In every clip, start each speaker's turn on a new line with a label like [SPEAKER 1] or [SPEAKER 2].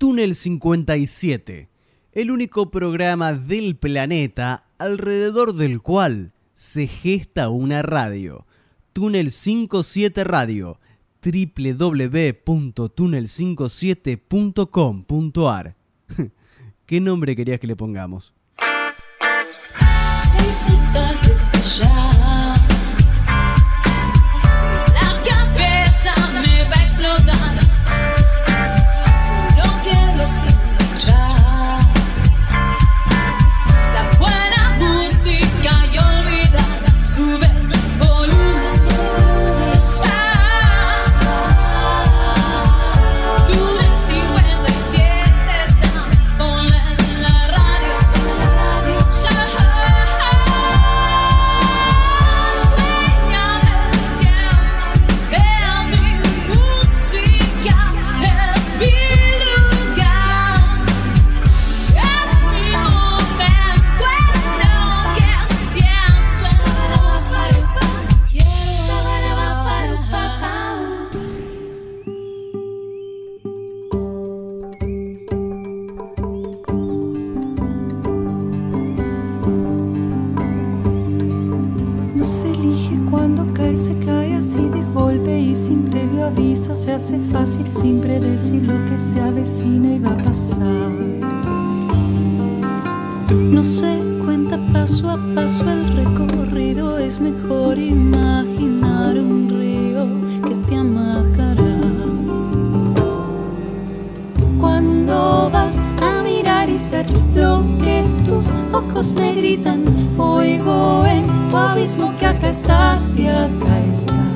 [SPEAKER 1] Túnel 57, el único programa del planeta alrededor del cual se gesta una radio. Túnel 57 Radio, www.túnel57.com.ar. ¿Qué nombre querías que le pongamos?
[SPEAKER 2] Se hace fácil sin predecir lo que se avecina y va a pasar. No se cuenta paso a paso el recorrido, es mejor imaginar un río que te amacará. Cuando vas a mirar y ser lo que tus ojos me gritan, oigo en tu abismo que acá estás y acá estás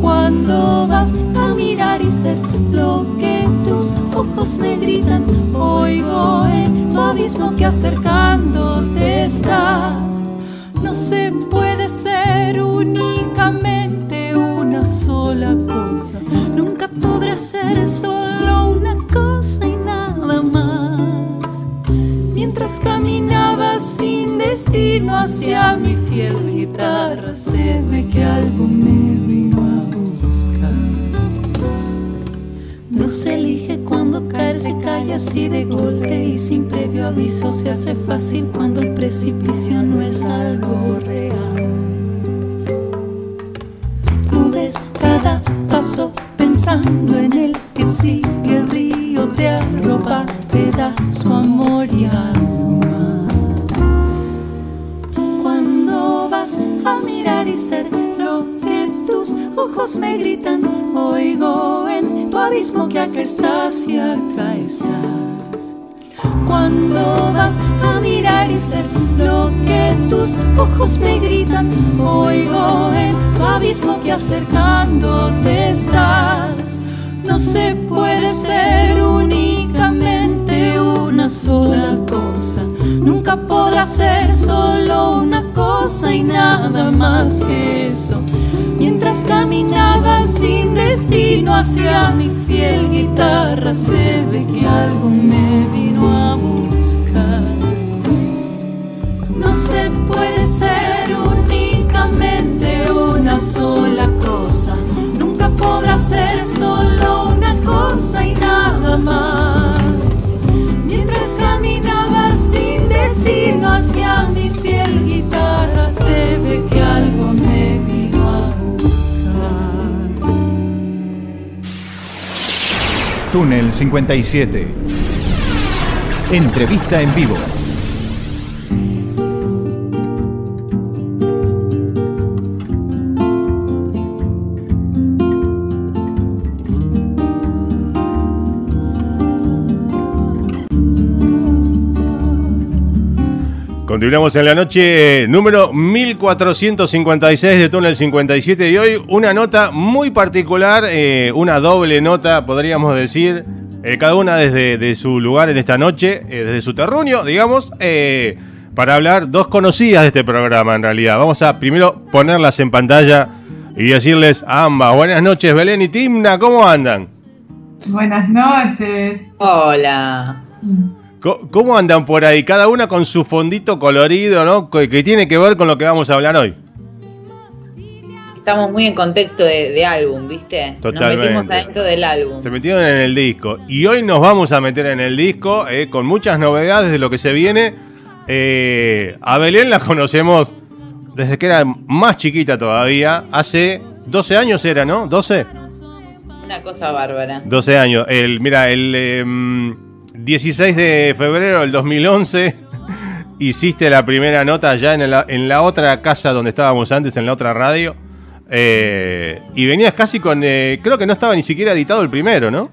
[SPEAKER 2] cuando vas a mirar y ser lo que tus ojos me gritan, oigo en tu abismo que acercándote estás. No se puede ser únicamente una sola cosa, nunca podrá ser solo una cosa y nada más. Mientras caminaba sin destino hacia mi fiel guitarra, se ve que algo me se cae así de golpe y sin previo aviso se hace fácil cuando el precipicio no es algo real. Oigo en tu abismo que acercándote estás. No se puede ser únicamente una sola cosa, nunca podrá ser solo una cosa y nada más que eso Mientras caminaba sin destino hacia mi fiel guitarra, se ve que algo me vino sola cosa, nunca podrá ser solo una cosa y nada más. Mientras caminaba sin destino hacia mi fiel guitarra, se ve que algo me vino
[SPEAKER 3] Túnel 57. Entrevista en vivo.
[SPEAKER 4] Continuamos en la noche número 1456 de Túnel 57 y hoy una nota muy particular, eh, una doble nota podríamos decir, eh, cada una desde su lugar en esta noche, eh, desde su terruño, digamos, para hablar dos conocidas de este programa en realidad. Vamos a primero ponerlas en pantalla y decirles a ambas, buenas noches Belén y Timna, ¿cómo andan?
[SPEAKER 5] Buenas noches.
[SPEAKER 6] Hola.
[SPEAKER 4] ¿Cómo andan por ahí? Cada una con su fondito colorido, ¿no? Que tiene que ver con lo que vamos a hablar hoy.
[SPEAKER 6] estamos muy en contexto de, de álbum, ¿viste?
[SPEAKER 4] Totalmente.
[SPEAKER 6] Nos metimos adentro del álbum.
[SPEAKER 4] Se metieron en el disco. Y hoy nos vamos a meter en el disco eh, con muchas novedades de lo que se viene. Eh, a Belén la conocemos desde que era más chiquita todavía. Hace 12 años era, ¿no? ¿12?
[SPEAKER 6] Una cosa bárbara.
[SPEAKER 4] 12 años. El, mira, el em, 16 de febrero del 2011 hiciste la primera nota ya en la, en la otra casa donde estábamos antes, en la otra radio. Eh, y venías casi con... eh, creo que no estaba ni siquiera editado el primero, ¿no?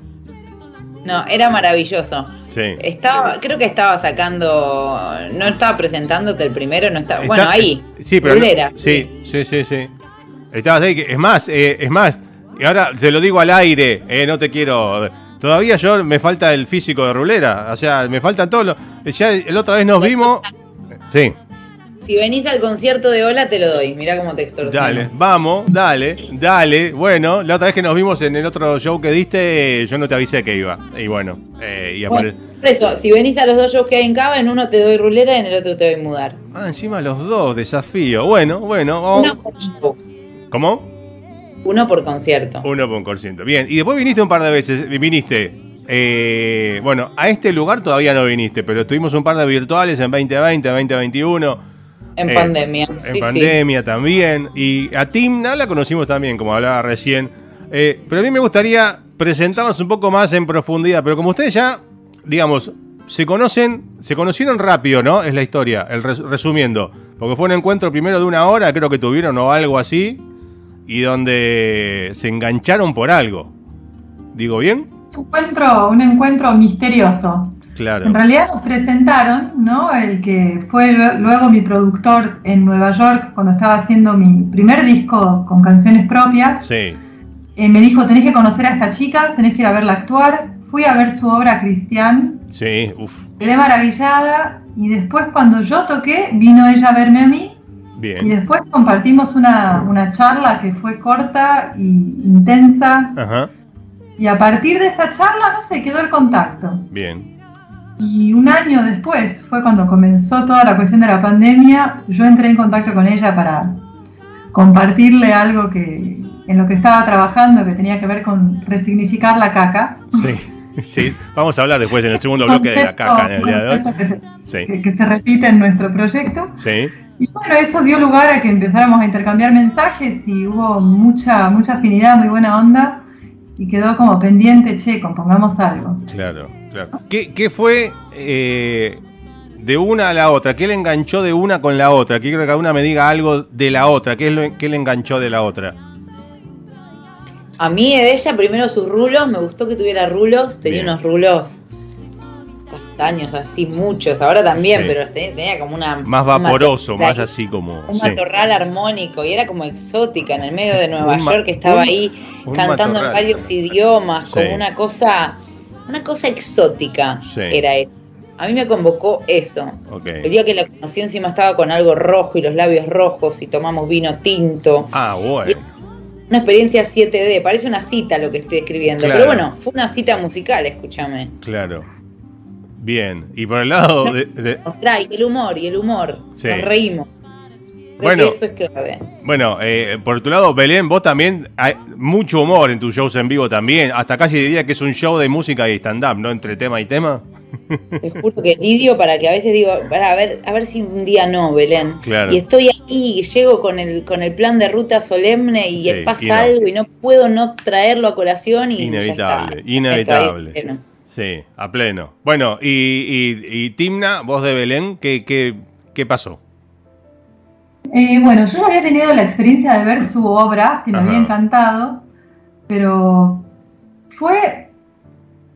[SPEAKER 6] No, era maravilloso.
[SPEAKER 4] Sí.
[SPEAKER 6] Estaba, creo que estaba sacando, no estaba presentándote el primero, no estaba,
[SPEAKER 4] Está-
[SPEAKER 6] bueno, ahí.
[SPEAKER 4] Sí, pero. Sí, sí, sí, sí. Estabas ahí. Es más, eh, es más. Y ahora te lo digo al aire, no te quiero. Todavía yo me falta el físico de rulera. O sea, me faltan todos los. Ya el otra vez nos vimos. Sí,
[SPEAKER 6] Si venís al concierto de Ola, te lo doy. Mirá cómo te extorsiono.
[SPEAKER 4] dale, vamos, dale, dale. Bueno, la otra vez que nos vimos en el otro show que diste, yo no te avisé que iba. Y bueno, eh, y
[SPEAKER 6] Bueno, por eso, si venís a los dos shows que hay en Cava, en uno te doy rulera y en el otro te doy mudar.
[SPEAKER 4] Ah, encima los dos, desafío. Bueno, bueno, vamos.
[SPEAKER 6] Uno por show,
[SPEAKER 4] ¿Cómo?
[SPEAKER 6] Uno por concierto.
[SPEAKER 4] Uno por concierto. Bien, y después viniste un par de veces. Viniste. eh, bueno, a este lugar todavía no viniste, pero tuvimos un par de virtuales en 2020, 2021.
[SPEAKER 6] En
[SPEAKER 4] eh,
[SPEAKER 6] pandemia.
[SPEAKER 4] En
[SPEAKER 6] sí, sí.
[SPEAKER 4] pandemia también. Y a Timna la conocimos también, como hablaba recién. Eh, pero a mí me gustaría presentarnos un poco más en profundidad. Pero como ustedes ya, digamos, se conocen, se conocieron rápido, ¿no? Es la historia, el res- resumiendo. Porque fue un encuentro primero de una hora, creo que tuvieron o algo así. Y donde se engancharon por algo. ¿Digo bien?
[SPEAKER 5] Un encuentro, un encuentro misterioso.
[SPEAKER 4] Claro.
[SPEAKER 5] En realidad nos presentaron, ¿no? El que fue lue- luego mi productor en Nueva York cuando estaba haciendo mi primer disco con canciones propias.
[SPEAKER 4] Sí.
[SPEAKER 5] eh, me dijo, tenés que conocer a esta chica, tenés que ir a verla actuar. Fui a ver su obra Cristian,
[SPEAKER 4] Sí, uff.
[SPEAKER 5] quedé maravillada y después cuando yo toqué, vino ella a verme a mí y después compartimos una, una charla que fue corta y intensa
[SPEAKER 4] Ajá.
[SPEAKER 5] y a partir de esa charla, no sé, quedó el contacto.
[SPEAKER 4] Bien.
[SPEAKER 5] Y un año después fue cuando comenzó toda la cuestión de la pandemia, yo entré en contacto con ella para compartirle algo que en lo que estaba trabajando que tenía que ver con resignificar la caca.
[SPEAKER 4] Sí. Sí. Vamos a hablar después en el segundo bloque de la caca en el día de hoy.
[SPEAKER 5] concepto que se,
[SPEAKER 4] Sí.
[SPEAKER 5] que- que se repite en nuestro proyecto.
[SPEAKER 4] Sí.
[SPEAKER 5] Y bueno, eso dio lugar a que empezáramos a intercambiar mensajes y hubo mucha, mucha afinidad, muy buena onda. Y quedó como pendiente, che, compongamos algo.
[SPEAKER 4] Claro, claro. ¿Qué, qué fue eh, de una a la otra? ¿Qué le enganchó de una con la otra? Quiero que cada una me diga algo de la otra. ¿Qué, es lo, qué le enganchó de la otra?
[SPEAKER 6] A mí de ella primero sus rulos, me gustó que tuviera rulos, tenía
[SPEAKER 4] Bien.
[SPEAKER 6] unos rulos castaños así muchos, ahora también,
[SPEAKER 4] Sí.
[SPEAKER 6] pero tenía, tenía como una
[SPEAKER 4] Más vaporoso, más así como.
[SPEAKER 6] un
[SPEAKER 4] sí.
[SPEAKER 6] matorral armónico y era como exótica en el medio de Nueva
[SPEAKER 4] Un
[SPEAKER 6] York que estaba
[SPEAKER 4] un-
[SPEAKER 6] ahí cantando en varios idiomas,
[SPEAKER 4] Sí.
[SPEAKER 6] como una cosa, una cosa exótica era eso. A mí me convocó eso. El día que la conocí encima estaba con algo rojo y los labios rojos y tomamos vino tinto.
[SPEAKER 4] Ah, bueno.
[SPEAKER 6] Una experiencia 7D, parece una cita lo que estoy escribiendo.
[SPEAKER 4] Claro.
[SPEAKER 6] Pero bueno, fue una cita musical, escúchame.
[SPEAKER 4] Claro. Bien. Y por el lado de. de-
[SPEAKER 6] trae el humor y el humor.
[SPEAKER 4] Sí.
[SPEAKER 6] Nos reímos. Creo
[SPEAKER 4] Bueno.
[SPEAKER 6] que eso es clave.
[SPEAKER 4] bueno, eh, por tu lado, Belén, vos también. Hay mucho humor en tus shows en vivo también. Hasta casi diría que es un show de música y stand-up, ¿no? Entre tema y tema.
[SPEAKER 6] Te juro que lidio para que a veces digo, para a ver, a ver si un día no, Belén.
[SPEAKER 4] Claro.
[SPEAKER 6] Y estoy ahí y llego con el, con el plan de ruta solemne y
[SPEAKER 4] Sí,
[SPEAKER 6] pasa
[SPEAKER 4] y no.
[SPEAKER 6] algo y no puedo no traerlo a colación y ya
[SPEAKER 4] Inevitable,
[SPEAKER 6] está.
[SPEAKER 4] inevitable.
[SPEAKER 6] Bueno.
[SPEAKER 4] Sí, a pleno. Bueno, y, y, y Timna, vos de Belén, ¿qué, qué, qué pasó?
[SPEAKER 5] Eh, bueno, yo había tenido la experiencia de ver su obra, que me
[SPEAKER 4] Ajá.
[SPEAKER 5] había encantado, pero fue,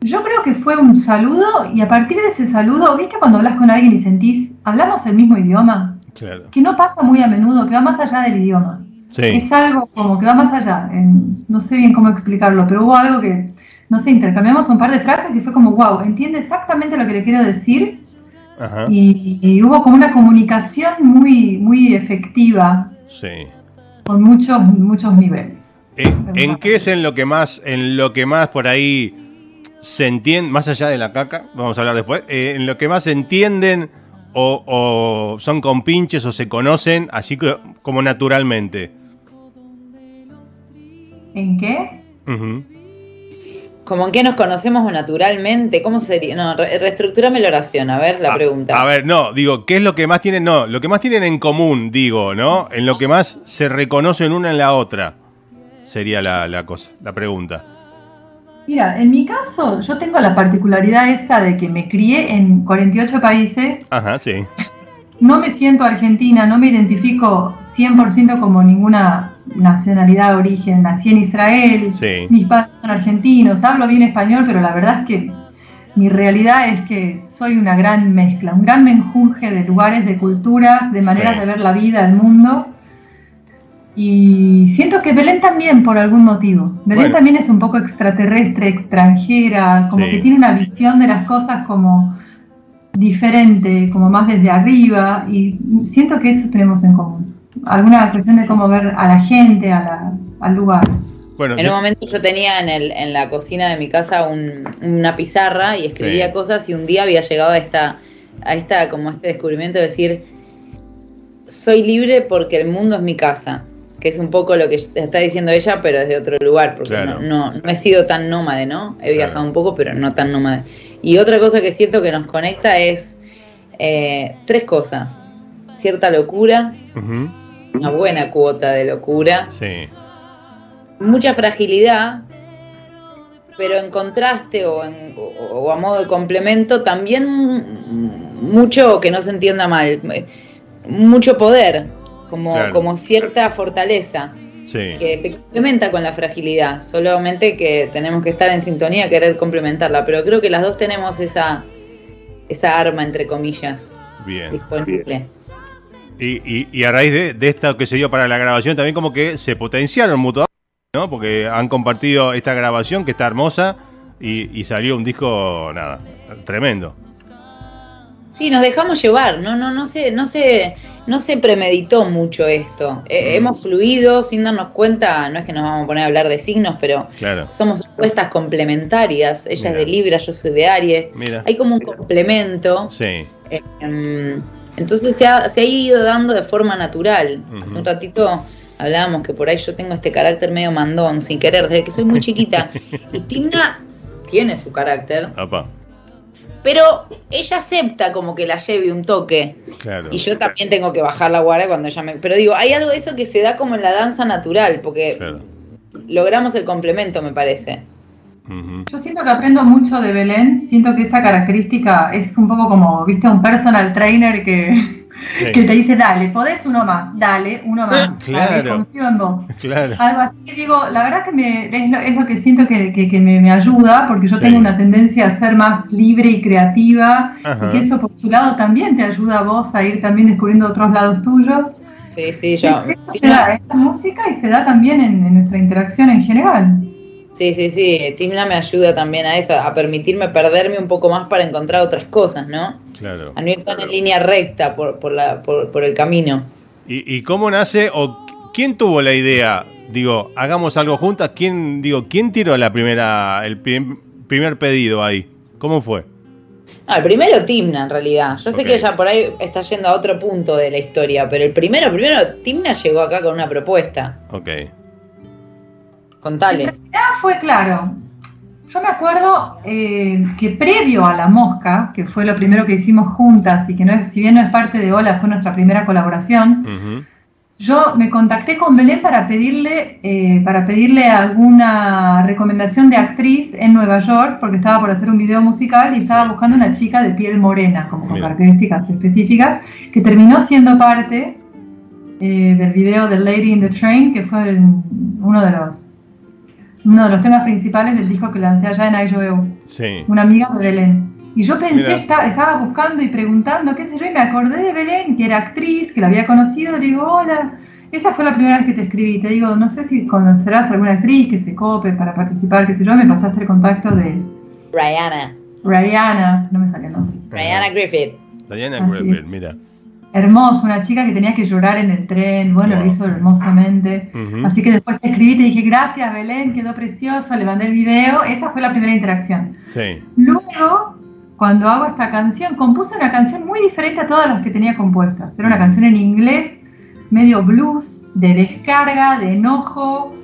[SPEAKER 5] yo creo que fue un saludo y a partir de ese saludo, ¿viste cuando hablas con alguien y sentís, hablamos el mismo idioma?
[SPEAKER 4] Claro.
[SPEAKER 5] Que no pasa muy a menudo, que va más allá del idioma.
[SPEAKER 4] Sí,
[SPEAKER 5] Es algo como que va más allá, en- no sé bien cómo explicarlo, pero hubo algo que, no sé, intercambiamos un par de frases y fue como, wow, entiende exactamente lo que le quiero decir
[SPEAKER 4] ajá,
[SPEAKER 5] y, y hubo como una comunicación muy, muy efectiva
[SPEAKER 4] sí.
[SPEAKER 5] con muchos, muchos niveles.
[SPEAKER 4] ¿En, en qué es en lo que más, en lo que más por ahí se entiende, más allá de la caca, vamos a hablar después, eh, en lo que más se entienden o, o son compinches o se conocen así que- como naturalmente?
[SPEAKER 5] ¿En qué?
[SPEAKER 4] Ujú.
[SPEAKER 6] Como en qué nos conocemos naturalmente, ¿cómo sería? No, re- reestructurame la oración, a ver la
[SPEAKER 4] A-
[SPEAKER 6] pregunta.
[SPEAKER 4] A ver, no, digo, ¿qué es lo que más tienen? No, lo que más tienen en común, digo, ¿no? En lo que más se reconocen una en la otra. Sería la, la cosa, la pregunta.
[SPEAKER 5] Mira, en mi caso, yo tengo la particularidad esa de que me crié en 48 países,
[SPEAKER 4] Ajá, sí.
[SPEAKER 5] no me siento argentina, no me identifico 100% como ninguna nacionalidad origen. Nací en Israel,
[SPEAKER 4] Sí.
[SPEAKER 5] mis padres son argentinos, hablo bien español, pero la verdad es que mi realidad es que soy una gran mezcla, un gran menjunje de lugares, de culturas, de maneras
[SPEAKER 4] Sí.
[SPEAKER 5] de ver la vida, el mundo. Y siento que Belén también, por algún motivo. Belén
[SPEAKER 4] Bueno.
[SPEAKER 5] también es un poco extraterrestre, extranjera, como
[SPEAKER 4] Sí.
[SPEAKER 5] que tiene una visión de las cosas como diferente, como más desde arriba. Y siento que eso tenemos en común. Alguna cuestión de cómo ver a la gente, a la- al lugar.
[SPEAKER 4] Bueno,
[SPEAKER 6] En
[SPEAKER 4] yo-
[SPEAKER 6] un momento yo tenía en, el, en la cocina de mi casa un- una pizarra y escribía
[SPEAKER 4] Sí.
[SPEAKER 6] cosas y un día había llegado a esta, a esta, como este descubrimiento de decir, soy libre porque el mundo es mi casa, que es un poco lo que está diciendo ella, pero desde otro lugar, porque
[SPEAKER 4] Claro.
[SPEAKER 6] no, no, no he sido tan nómade, ¿no? He viajado
[SPEAKER 4] Claro.
[SPEAKER 6] un poco, pero no tan nómade. Y otra cosa que siento que nos conecta es eh, tres cosas. Cierta locura, una buena cuota de locura,
[SPEAKER 4] Sí,
[SPEAKER 6] mucha fragilidad, pero en contraste o, en- o- o a modo de complemento, también mucho que no se entienda mal, eh, mucho poder, como,
[SPEAKER 4] Claro.
[SPEAKER 6] como cierta fortaleza
[SPEAKER 4] sí.
[SPEAKER 6] que se complementa con la fragilidad, solamente que tenemos que estar en sintonía, querer complementarla, pero creo que las dos tenemos esa, esa arma, entre comillas,
[SPEAKER 4] Bien.
[SPEAKER 6] disponible.
[SPEAKER 4] Y, y, y a raíz de, de esto que se dio para la grabación, también como que se potenciaron mutuamente, ¿no? Porque han compartido esta grabación que está hermosa y, y salió un disco, nada, tremendo.
[SPEAKER 6] Sí, nos dejamos llevar, no, no, no se, no se, no se premeditó mucho esto. Eh,
[SPEAKER 4] Mm.
[SPEAKER 6] Hemos fluido sin darnos cuenta, no es que nos vamos a poner a hablar de signos, pero
[SPEAKER 4] Claro.
[SPEAKER 6] somos opuestas complementarias. Ella
[SPEAKER 4] Mira.
[SPEAKER 6] es de Libra, yo soy de Aries.
[SPEAKER 4] Mira.
[SPEAKER 6] Hay como un complemento.
[SPEAKER 4] Sí,
[SPEAKER 6] eh, em, entonces se ha, se ha ido dando de forma natural. Hace un ratito hablábamos que por ahí yo tengo este carácter medio mandón, sin querer, desde que soy muy chiquita. y Timna tiene su carácter,
[SPEAKER 4] papá.
[SPEAKER 6] pero ella acepta como que la lleve un toque.
[SPEAKER 4] Claro.
[SPEAKER 6] Y yo también tengo que bajar la guardia cuando ella me... Pero digo, hay algo de eso que se da como en la danza natural, porque
[SPEAKER 4] Claro.
[SPEAKER 6] logramos el complemento, me parece.
[SPEAKER 5] Yo siento que aprendo mucho de Belén, siento que esa característica es un poco como, viste, un personal trainer que,
[SPEAKER 4] Sí.
[SPEAKER 5] que te dice, dale, podés uno más, dale, uno más,
[SPEAKER 4] Claro.
[SPEAKER 5] dale, confío en vos.
[SPEAKER 4] Claro.
[SPEAKER 5] Algo así que digo, la verdad que me, es, lo, es lo que siento que, que- que me, me ayuda, porque yo
[SPEAKER 4] Sí.
[SPEAKER 5] tengo una tendencia a ser más libre y creativa,
[SPEAKER 4] Ajá.
[SPEAKER 5] y que eso por su lado también te ayuda a vos a ir también descubriendo otros lados tuyos.
[SPEAKER 6] Sí, sí, yo...
[SPEAKER 5] Eso
[SPEAKER 6] sí,
[SPEAKER 5] se
[SPEAKER 6] no,
[SPEAKER 5] da, esta música y se da también en, en nuestra interacción en general.
[SPEAKER 6] Sí, sí, sí, Timna me ayuda también a eso, a permitirme perderme un poco más para encontrar otras cosas, ¿no?
[SPEAKER 4] Claro.
[SPEAKER 6] A no ir tan en línea recta por, por, la, por, por el camino.
[SPEAKER 4] ¿Y, y cómo nace o qu- quién tuvo la idea? Digo, hagamos algo juntas. ¿Quién, digo, quién tiró la primera, el prim- primer pedido ahí? ¿Cómo fue?
[SPEAKER 6] No, el primero Timna en realidad. Yo sé que ella por ahí está yendo a otro punto de la historia, pero el primero, primero Timna llegó acá con una propuesta.
[SPEAKER 4] Ok.
[SPEAKER 6] Contale.
[SPEAKER 5] En realidad fue claro. Yo me acuerdo eh, que previo a La Mosca, que fue lo primero que hicimos juntas y que no es, si bien no es parte de Hola, fue nuestra primera colaboración, yo me contacté con Belén para pedirle, eh, para pedirle alguna recomendación de actriz en Nueva York, porque estaba por hacer un video musical y estaba buscando una chica de piel morena, como con
[SPEAKER 4] Mira.
[SPEAKER 5] características específicas, que terminó siendo parte eh, del video de Lady in the Train, que fue el- uno de los uno de los temas principales del disco que lancé allá en IJOEU,
[SPEAKER 4] Sí.
[SPEAKER 5] una amiga de Belén. Y yo pensé, esta- estaba buscando y preguntando, qué sé yo, y me acordé de Belén, que era actriz, que la había conocido, le digo, hola, esa fue la primera vez que te escribí, te digo, no sé si conocerás alguna actriz que se cope para participar, qué sé yo, me pasaste el contacto de
[SPEAKER 6] Rihanna.
[SPEAKER 5] Rihanna, no me sale el nombre.
[SPEAKER 6] Rihanna Griffith.
[SPEAKER 5] Así
[SPEAKER 4] Griffith, mira.
[SPEAKER 5] Hermoso, una chica que tenía que llorar en el tren, bueno,
[SPEAKER 4] Wow.
[SPEAKER 5] lo hizo hermosamente. Así que después te escribí te dije, gracias Belén, quedó precioso, le mandé el video, esa fue la primera interacción.
[SPEAKER 4] Sí.
[SPEAKER 5] Luego, cuando hago esta canción, compuse una canción muy diferente a todas las que tenía compuestas. Era una canción en inglés, medio blues, de descarga, de enojo.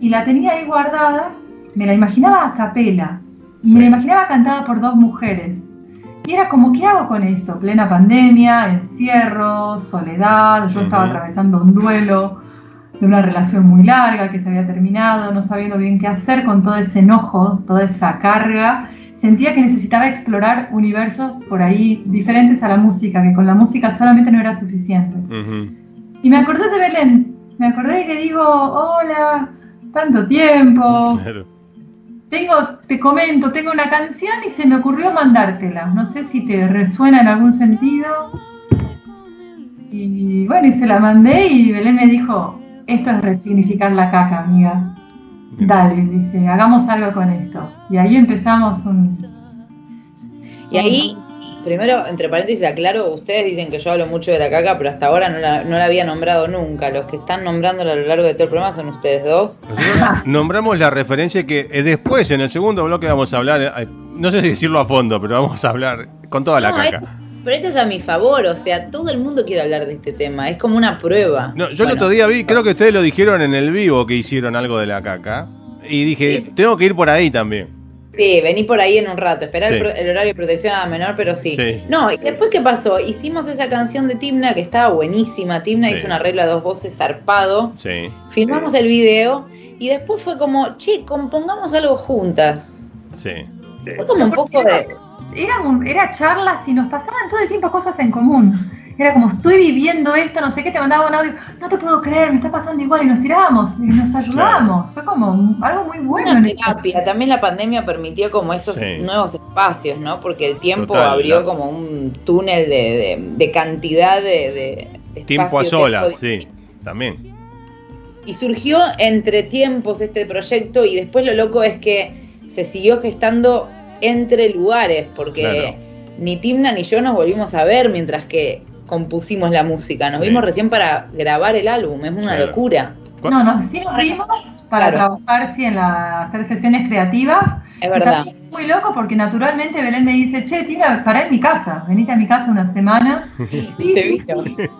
[SPEAKER 5] y la tenía ahí guardada, me la imaginaba a capela, y
[SPEAKER 4] Sí.
[SPEAKER 5] me la imaginaba cantada por dos mujeres. Y era como, ¿qué hago con esto? Plena pandemia, encierro, soledad, yo estaba atravesando un duelo de una relación muy larga que se había terminado, no sabiendo bien qué hacer con todo ese enojo, toda esa carga. Sentía que necesitaba explorar universos por ahí diferentes a la música, que con la música solamente no era suficiente. Y me acordé de Belén, me acordé y le digo, hola, tanto tiempo,
[SPEAKER 4] Claro.
[SPEAKER 5] Tengo, te comento, tengo una canción y se me ocurrió mandártela. No sé si te resuena en algún sentido. Y bueno, y se la mandé y Belén me dijo, esto es resignificar la caca, amiga. Dale, dice, hagamos algo con esto. Y ahí empezamos un...
[SPEAKER 6] Y ahí, primero, entre paréntesis, aclaro, ustedes dicen que yo hablo mucho de la caca, pero hasta ahora no la, no la había nombrado nunca. Los que están nombrándola a lo largo de todo el programa son ustedes dos.
[SPEAKER 4] Nombramos la referencia que eh, después, en el segundo bloque, vamos a hablar, eh, no sé si decirlo a fondo, pero vamos a hablar con toda la
[SPEAKER 6] No,
[SPEAKER 4] caca.
[SPEAKER 6] es- pero esto es a mi favor, o sea, todo el mundo quiere hablar de este tema, es como una prueba.
[SPEAKER 4] No, yo el otro día vi, creo que ustedes lo dijeron en el vivo que hicieron algo de la caca. Y dije, tengo que ir por ahí también.
[SPEAKER 6] Sí, vení por ahí en un rato, esperá el,
[SPEAKER 4] Sí.
[SPEAKER 6] pro- el horario de protección a la menor, pero sí.
[SPEAKER 4] Sí.
[SPEAKER 6] No, y después, ¿qué pasó? Hicimos esa canción de Timna que estaba buenísima. Timna
[SPEAKER 4] Sí.
[SPEAKER 6] hizo un arreglo a dos voces zarpado.
[SPEAKER 4] Sí.
[SPEAKER 6] Filmamos el video y después fue como, che, compongamos algo juntas.
[SPEAKER 4] Sí.
[SPEAKER 6] Fue como un poco de.
[SPEAKER 5] Era, un- era charlas y nos pasaban todo el tiempo cosas en común. Era como, estoy viviendo esto, no sé qué, te mandaba un audio, no te puedo creer, me está pasando igual, y nos tirábamos, y nos ayudábamos. Fue como algo muy bueno.
[SPEAKER 6] Una
[SPEAKER 5] en ese-
[SPEAKER 6] terapia. También la pandemia permitió como esos
[SPEAKER 4] Sí.
[SPEAKER 6] nuevos espacios, ¿no? Porque el tiempo
[SPEAKER 4] Total,
[SPEAKER 6] abrió
[SPEAKER 4] la-
[SPEAKER 6] como un túnel de, de- de cantidad de, de
[SPEAKER 4] Tiempo a solas, sí. También.
[SPEAKER 6] Y surgió entre tiempos este proyecto y después lo loco es que se siguió gestando entre lugares, porque
[SPEAKER 4] Claro.
[SPEAKER 6] ni Timna ni yo nos volvimos a ver mientras que compusimos la música. Nos
[SPEAKER 4] Sí.
[SPEAKER 6] vimos recién para grabar el álbum, es una
[SPEAKER 4] Claro.
[SPEAKER 6] locura.
[SPEAKER 5] No, no, sí nos vimos para
[SPEAKER 6] Claro.
[SPEAKER 5] trabajar, sí, en la, hacer sesiones creativas.
[SPEAKER 6] Es verdad.
[SPEAKER 5] es muy loco porque naturalmente Belén me dice, che, tira, pará en mi casa, venite a mi casa una semana. Sí.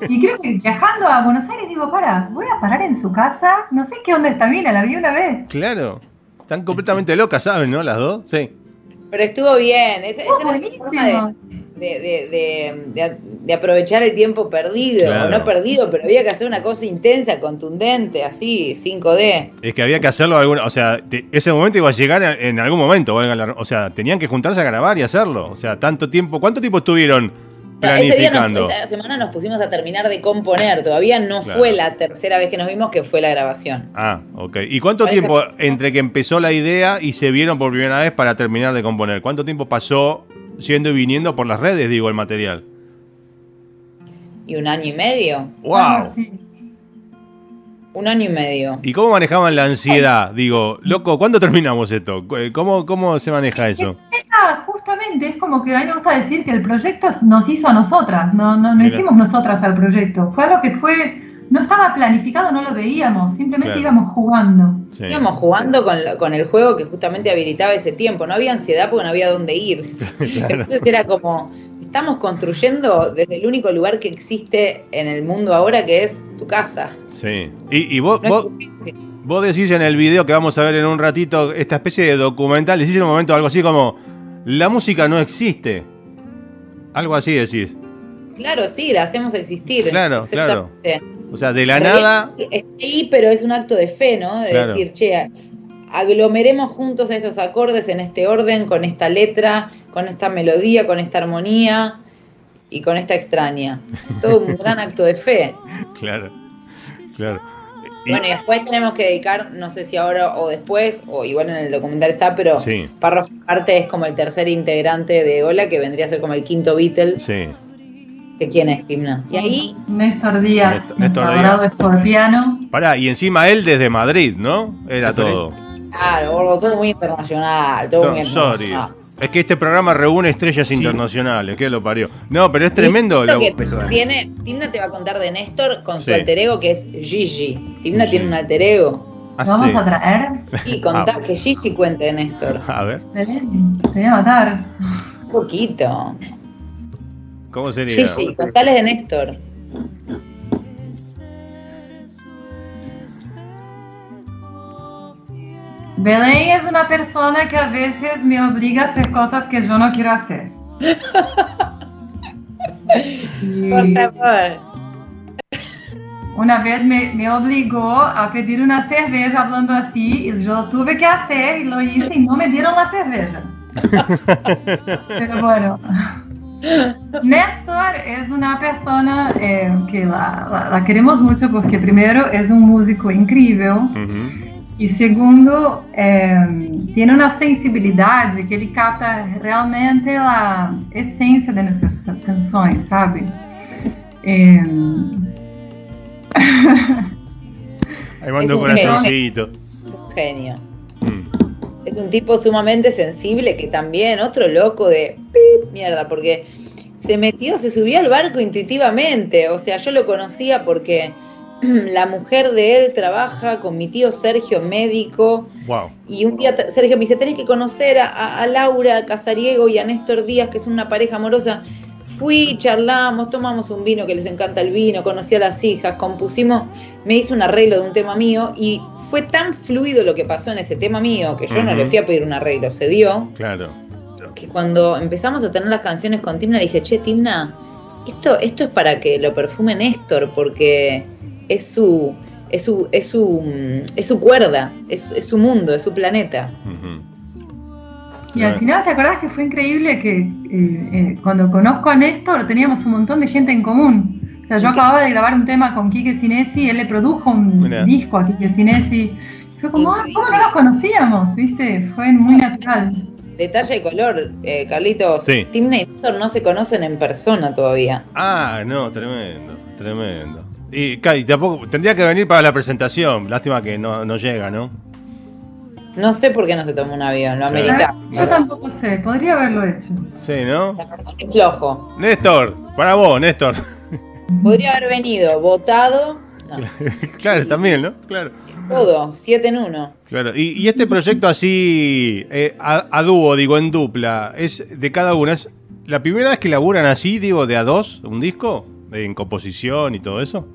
[SPEAKER 5] Y creo que viajando a Buenos Aires digo, para, voy a parar en su casa, no sé qué onda esta mina, la vi una vez.
[SPEAKER 4] Claro. Están completamente locas, ¿saben, no? Las dos. Sí.
[SPEAKER 6] Pero estuvo bien. Esa,
[SPEAKER 5] Oh,
[SPEAKER 6] esa era la forma de, de, de- de- de- de aprovechar el tiempo perdido,
[SPEAKER 4] Claro.
[SPEAKER 6] o no perdido, pero había que hacer una cosa intensa, contundente, así, 5D.
[SPEAKER 4] Es que había que hacerlo alguna, o sea, te- ese momento iba a llegar en, en algún momento, o sea, tenían que juntarse a grabar y hacerlo. O sea, tanto tiempo, ¿cuánto tiempo estuvieron
[SPEAKER 6] Ese día nos-
[SPEAKER 4] planificando?
[SPEAKER 6] esa semana nos pusimos a terminar de componer, todavía no
[SPEAKER 4] Claro.
[SPEAKER 6] fue la tercera vez que nos vimos que fue la grabación.
[SPEAKER 4] Ah, ok. ¿Y cuánto tiempo entre que empezó la idea y se vieron por primera vez para terminar de componer? ¿Cuánto tiempo pasó yendo y viniendo por las redes, digo, el material?
[SPEAKER 6] ¿Y un año y medio?
[SPEAKER 4] ¡Wow!
[SPEAKER 6] Un año y medio.
[SPEAKER 4] ¿Y cómo manejaban la ansiedad? Digo, loco, ¿cuándo terminamos esto? ¿Cómo, cómo se maneja eso?
[SPEAKER 5] Ah, justamente, es como que a mí me gusta decir que el proyecto nos hizo a nosotras, no, no, no hicimos nosotras al proyecto. Fue algo que fue, no estaba planificado, no lo veíamos, simplemente
[SPEAKER 4] Claro.
[SPEAKER 5] íbamos jugando.
[SPEAKER 4] Sí.
[SPEAKER 6] Íbamos jugando con, con el juego que justamente habilitaba ese tiempo. No había ansiedad porque no había dónde ir. Entonces era como, estamos construyendo desde el único lugar que existe en el mundo ahora, que es tu casa.
[SPEAKER 4] Sí. Y, y vos,
[SPEAKER 6] No
[SPEAKER 4] vos, vos decís en el video que vamos a ver en un ratito, esta especie de documental, decís en un momento algo así como, la música no existe. Algo así decís.
[SPEAKER 6] Claro, sí, la hacemos existir.
[SPEAKER 4] Claro,
[SPEAKER 6] Exactamente.
[SPEAKER 4] O sea, de la
[SPEAKER 6] Pero
[SPEAKER 4] nada...
[SPEAKER 6] Está ahí, pero es un acto de fe, ¿no? De
[SPEAKER 4] Claro.
[SPEAKER 6] decir, che, aglomeremos juntos estos acordes en este orden, con esta letra, con esta melodía, con esta armonía y con esta extraña. Todo un gran acto de fe.
[SPEAKER 4] Claro, claro. Y-
[SPEAKER 6] Bueno, y después tenemos que dedicar, no sé si ahora o después, o igual en el documental está, pero
[SPEAKER 4] Sí.
[SPEAKER 6] Parro Arte es como el tercer integrante de Ola, que vendría a ser como el quinto Beatle.
[SPEAKER 4] sí.
[SPEAKER 6] que quién es Himna. Y ahí,
[SPEAKER 5] Néstor Díaz,
[SPEAKER 4] Néstor- Néstor Díaz.
[SPEAKER 5] escorpiano.
[SPEAKER 4] Pará, y encima él desde Madrid, ¿no? Era todo.
[SPEAKER 6] Claro, todo muy internacional, todo muy
[SPEAKER 4] sorry.
[SPEAKER 6] internacional.
[SPEAKER 4] Es que este programa reúne estrellas internacionales, que lo parió. No, pero es tremendo.
[SPEAKER 6] Lo
[SPEAKER 4] lo-
[SPEAKER 6] que tiene, Timna te va a contar de Néstor con su alter ego que es Gigi. Timna tiene un alter ego.
[SPEAKER 4] Ah,
[SPEAKER 5] Vamos
[SPEAKER 4] sí.
[SPEAKER 5] a traer.
[SPEAKER 6] Y contá
[SPEAKER 4] Ah.
[SPEAKER 6] que Gigi cuente de Néstor.
[SPEAKER 4] A ver,
[SPEAKER 5] te voy a matar.
[SPEAKER 6] Un poquito.
[SPEAKER 4] ¿cómo sería?
[SPEAKER 6] Gigi, contales de Néstor.
[SPEAKER 5] Belén es una persona que a veces me obliga a hacer cosas que yo no quiero hacer. Y
[SPEAKER 6] Por favor.
[SPEAKER 5] una vez me, me obligó a pedir una cerveza hablando así y yo tuve que hacer y lo hice y no me dieron la cerveza. Pero bueno. Néstor es una persona eh, que la, la- la queremos mucho porque primero es un músico increíble
[SPEAKER 4] Ujú.
[SPEAKER 5] Y segundo eh, tiene una sensibilidad que ele capta realmente la esencia de nuestras canciones, ¿sabe? Eh,
[SPEAKER 4] Ahí mando un corazoncito.
[SPEAKER 6] Es un genio.
[SPEAKER 4] Mm.
[SPEAKER 6] Es un tipo sumamente sensible que también, otro loco de pip, mierda, porque se metió, se subió al barco intuitivamente. O sea, yo lo conocía porque la mujer de él trabaja con mi tío Sergio, médico.
[SPEAKER 4] Wow.
[SPEAKER 6] Y un día Sergio me dice, tenés que conocer a, a- Laura Casariego y a Néstor Díaz, que son una pareja amorosa. Fui, charlamos, tomamos un vino que les encanta el vino, conocí a las hijas, compusimos, me hizo un arreglo de un tema mío y fue tan fluido lo que pasó en ese tema mío que yo no le fui a pedir un arreglo, se dio,
[SPEAKER 4] Claro.
[SPEAKER 6] que cuando empezamos a tener las canciones con Timna dije, che, Timna, esto, esto es para que lo perfume Néstor, porque es su, es su, es su, mm, es su cuerda, es, es su mundo, es su planeta.
[SPEAKER 5] Y al final, ¿te acordás que fue increíble que eh, eh, cuando conozco a Néstor teníamos un montón de gente en común? O sea, yo acababa de grabar un tema con Quique Sinesi, él le produjo un disco a Quique Sinesi. Fue como, ah, ¿cómo no nos conocíamos? ¿Viste? Fue muy natural.
[SPEAKER 6] Detalle de color, eh, Carlitos.
[SPEAKER 4] Sí.
[SPEAKER 6] Timna y Néstor no se conocen en persona todavía.
[SPEAKER 4] Ah, no, tremendo, tremendo. Y, y tampoco tendría que venir para la presentación. Lástima que no, no llega, ¿no?
[SPEAKER 6] No sé por qué no se tomó un avión, lo amerita.
[SPEAKER 5] Yo tampoco sé, podría haberlo hecho.
[SPEAKER 4] Sí, ¿no?
[SPEAKER 6] Es flojo.
[SPEAKER 4] Néstor, para vos, Néstor.
[SPEAKER 6] Podría haber venido votado. No,
[SPEAKER 4] claro, también, ¿no? Claro.
[SPEAKER 6] todo, siete en uno.
[SPEAKER 4] Claro. Y, y este proyecto así, eh, a, a dúo, digo, en dupla, es de cada una. ¿Es la primera vez que laburan así, digo, de a dos, un disco? En composición y todo eso.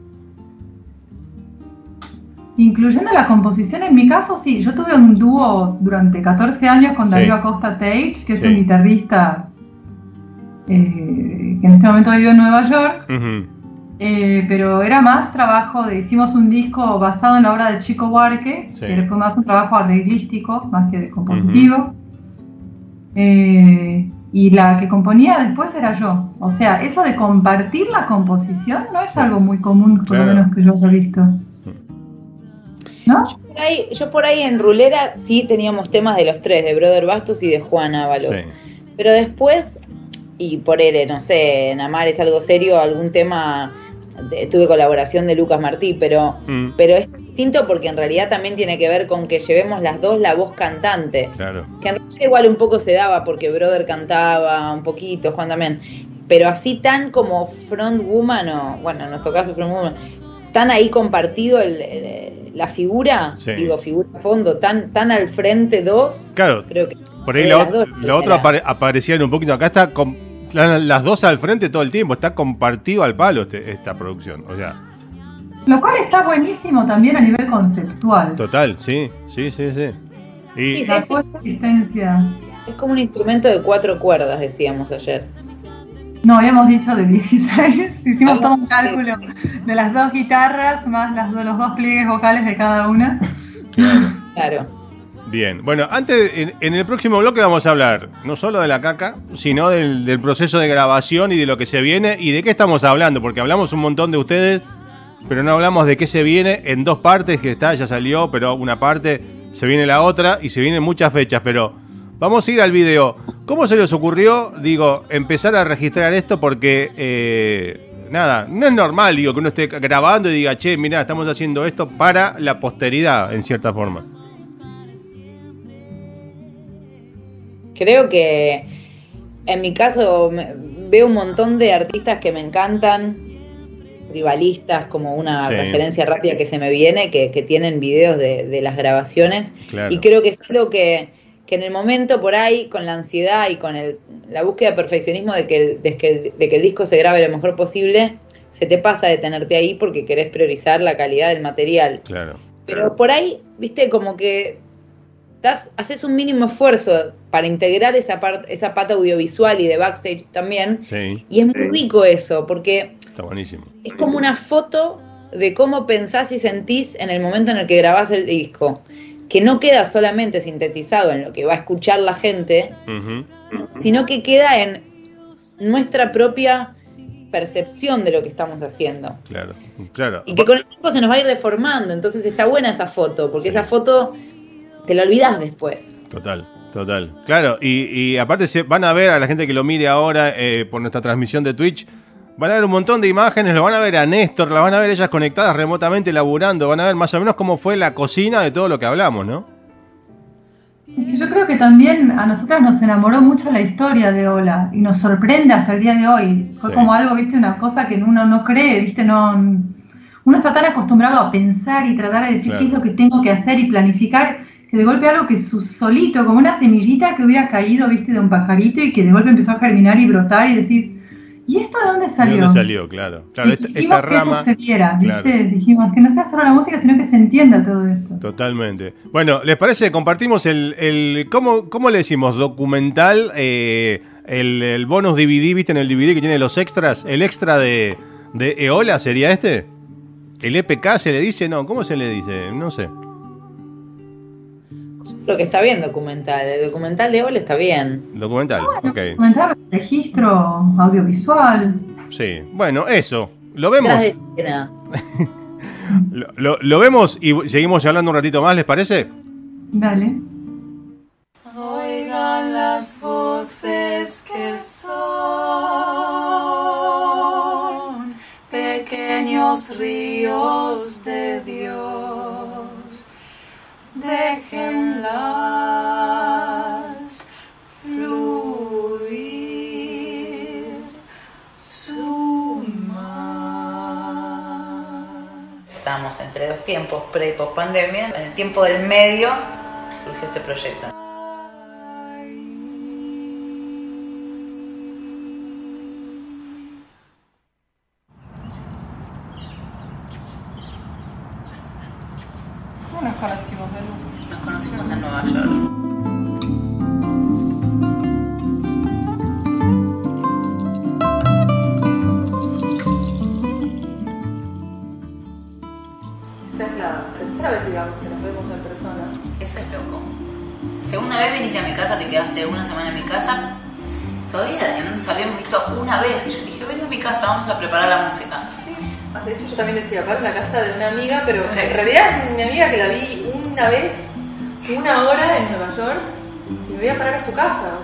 [SPEAKER 5] Incluyendo la composición, en mi caso sí, yo tuve un dúo durante 14 años con
[SPEAKER 4] Sí.
[SPEAKER 5] Darío Acosta Tage, que es
[SPEAKER 4] Sí.
[SPEAKER 5] un guitarrista eh, que en este momento vive en Nueva York, eh, pero era más trabajo, de, hicimos un disco basado en la obra de Chico Buarque,
[SPEAKER 4] Sí.
[SPEAKER 5] que fue más un trabajo arreglístico, más que de compositivo. Eh, y la que componía después era yo. O sea, eso de compartir la composición no es
[SPEAKER 4] Sí.
[SPEAKER 5] algo muy común, por lo
[SPEAKER 4] Claro.
[SPEAKER 5] menos que yo haya visto. ¿No?
[SPEAKER 6] Por ahí- yo por ahí en Rulera sí teníamos temas de los tres, de Brother Bastos y de Juan Ábalos.
[SPEAKER 4] Sí.
[SPEAKER 6] Pero después, y por él, no sé, en Amar es algo serio, algún tema, tuve colaboración de Lucas Martí, pero,
[SPEAKER 4] Mm,
[SPEAKER 6] pero es distinto porque en realidad también tiene que ver con que llevemos las dos la voz cantante.
[SPEAKER 4] claro.
[SPEAKER 6] Que en realidad igual un poco se daba porque Brother cantaba un poquito, Juan también. Pero así tan como front woman, o bueno, en nuestro caso front woman, tan ahí compartido el- el- la figura,
[SPEAKER 4] Sí.
[SPEAKER 6] digo figura a fondo, tan, tan al frente dos,
[SPEAKER 4] Claro,
[SPEAKER 6] creo que
[SPEAKER 4] por ahí la, ot- otra apare- aparecían un poquito. Acá está con la- las dos al frente todo el tiempo. Está compartido al palo este- esta producción. O sea,
[SPEAKER 5] Lo cual está buenísimo también a nivel conceptual.
[SPEAKER 4] total, sí, sí, sí, sí. Y,
[SPEAKER 6] Sí,
[SPEAKER 5] La coexistencia.
[SPEAKER 6] es como un instrumento de cuatro cuerdas, decíamos ayer.
[SPEAKER 5] No, habíamos dicho de 16. Hicimos todo un cálculo de las dos guitarras más las, los dos pliegues vocales de cada una.
[SPEAKER 4] claro.
[SPEAKER 6] Claro.
[SPEAKER 4] Bien, bueno, antes, en, en el próximo bloque vamos a hablar no solo de la caca, sino del, del proceso de grabación y de lo que se viene y de qué estamos hablando, porque hablamos un montón de ustedes, pero no hablamos de qué se viene en dos partes, que está, ya salió, pero una parte se viene la otra y se vienen muchas fechas, pero vamos a ir al video. ¿Cómo se les ocurrió, digo, empezar a registrar esto? Porque, eh, nada, no es normal, digo, que uno esté grabando y diga, che, mira, estamos haciendo esto para la posteridad, en cierta forma.
[SPEAKER 6] Creo que en mi caso me- veo un montón de artistas que me encantan, rivalistas, como una
[SPEAKER 4] Sí.
[SPEAKER 6] referencia rápida que se me viene, que, que tienen videos de, de las grabaciones.
[SPEAKER 4] Claro.
[SPEAKER 6] Y creo que es algo que, que en el momento por ahí, con la ansiedad y con el- la búsqueda de perfeccionismo de que, el, de, que, de que el disco se grabe lo mejor posible, se te pasa de tenerte ahí porque querés priorizar la calidad del material.
[SPEAKER 4] Claro.
[SPEAKER 6] Pero por ahí, viste, como que das, haces un mínimo esfuerzo para integrar esa, parte esa pata audiovisual y de backstage también.
[SPEAKER 4] Sí,
[SPEAKER 6] Y es muy rico eso, porque
[SPEAKER 4] está buenísimo.
[SPEAKER 6] es como una foto de cómo pensás y sentís en el momento en el que grabás el disco, que no queda solamente sintetizado en lo que va a escuchar la gente, sino que queda en nuestra propia percepción de lo que estamos haciendo.
[SPEAKER 4] Claro, claro.
[SPEAKER 6] Y que con el tiempo se nos va a ir deformando, entonces está buena esa foto, porque
[SPEAKER 4] Sí.
[SPEAKER 6] esa foto te la olvidas después.
[SPEAKER 4] Total, total. Claro, y, y aparte van a ver a la gente que lo mire ahora eh, por nuestra transmisión de Twitch, van a ver un montón de imágenes, lo van a ver a Néstor, la van a ver ellas conectadas remotamente, laburando, van a ver más o menos cómo fue la cocina de todo lo que hablamos, ¿no?
[SPEAKER 5] Yo creo que también a nosotras nos enamoró mucho la historia de Ola y nos sorprende hasta el día de hoy. Fue
[SPEAKER 4] Sí.
[SPEAKER 5] como algo, viste, una cosa que uno no cree, viste, no. Uno está tan acostumbrado a pensar y tratar de decir
[SPEAKER 4] Claro.
[SPEAKER 5] qué es lo que tengo que hacer y planificar, que de golpe algo que su solito, como una semillita que hubiera caído, viste, de un pajarito y que de golpe empezó a germinar y brotar y decís, ¿y esto de dónde
[SPEAKER 4] ¿De
[SPEAKER 5] salió?
[SPEAKER 4] dónde salió? Claro. Claro,
[SPEAKER 5] Y
[SPEAKER 4] esta,
[SPEAKER 5] quisimos
[SPEAKER 4] esta
[SPEAKER 5] que
[SPEAKER 4] rama.
[SPEAKER 5] eso se ¿viste?
[SPEAKER 4] Claro.
[SPEAKER 5] Dijimos que no sea solo la música, sino que se entienda todo esto.
[SPEAKER 4] Totalmente. Bueno, ¿les parece? Compartimos el, el ¿cómo, cómo le decimos? Documental, eh, el, el bonus DVD, ¿viste? En el DVD que tiene los extras, el extra de, de Eola sería este. El EPK se le dice, no, ¿cómo se le dice? No sé.
[SPEAKER 6] Lo que está bien documental, el documental de Ola está bien.
[SPEAKER 4] Documental, ok.
[SPEAKER 5] Comentar registro audiovisual.
[SPEAKER 4] Sí, bueno, eso. Lo vemos,
[SPEAKER 6] de escena.
[SPEAKER 4] lo, lo- lo vemos y seguimos hablando un ratito más, ¿les parece?
[SPEAKER 5] Dale.
[SPEAKER 7] Oigan las voces que son pequeños ríos de Dios. Déjenlas fluir su mar.
[SPEAKER 6] Estamos entre dos tiempos, pre y post pandemia. En el tiempo del medio surgió este proyecto.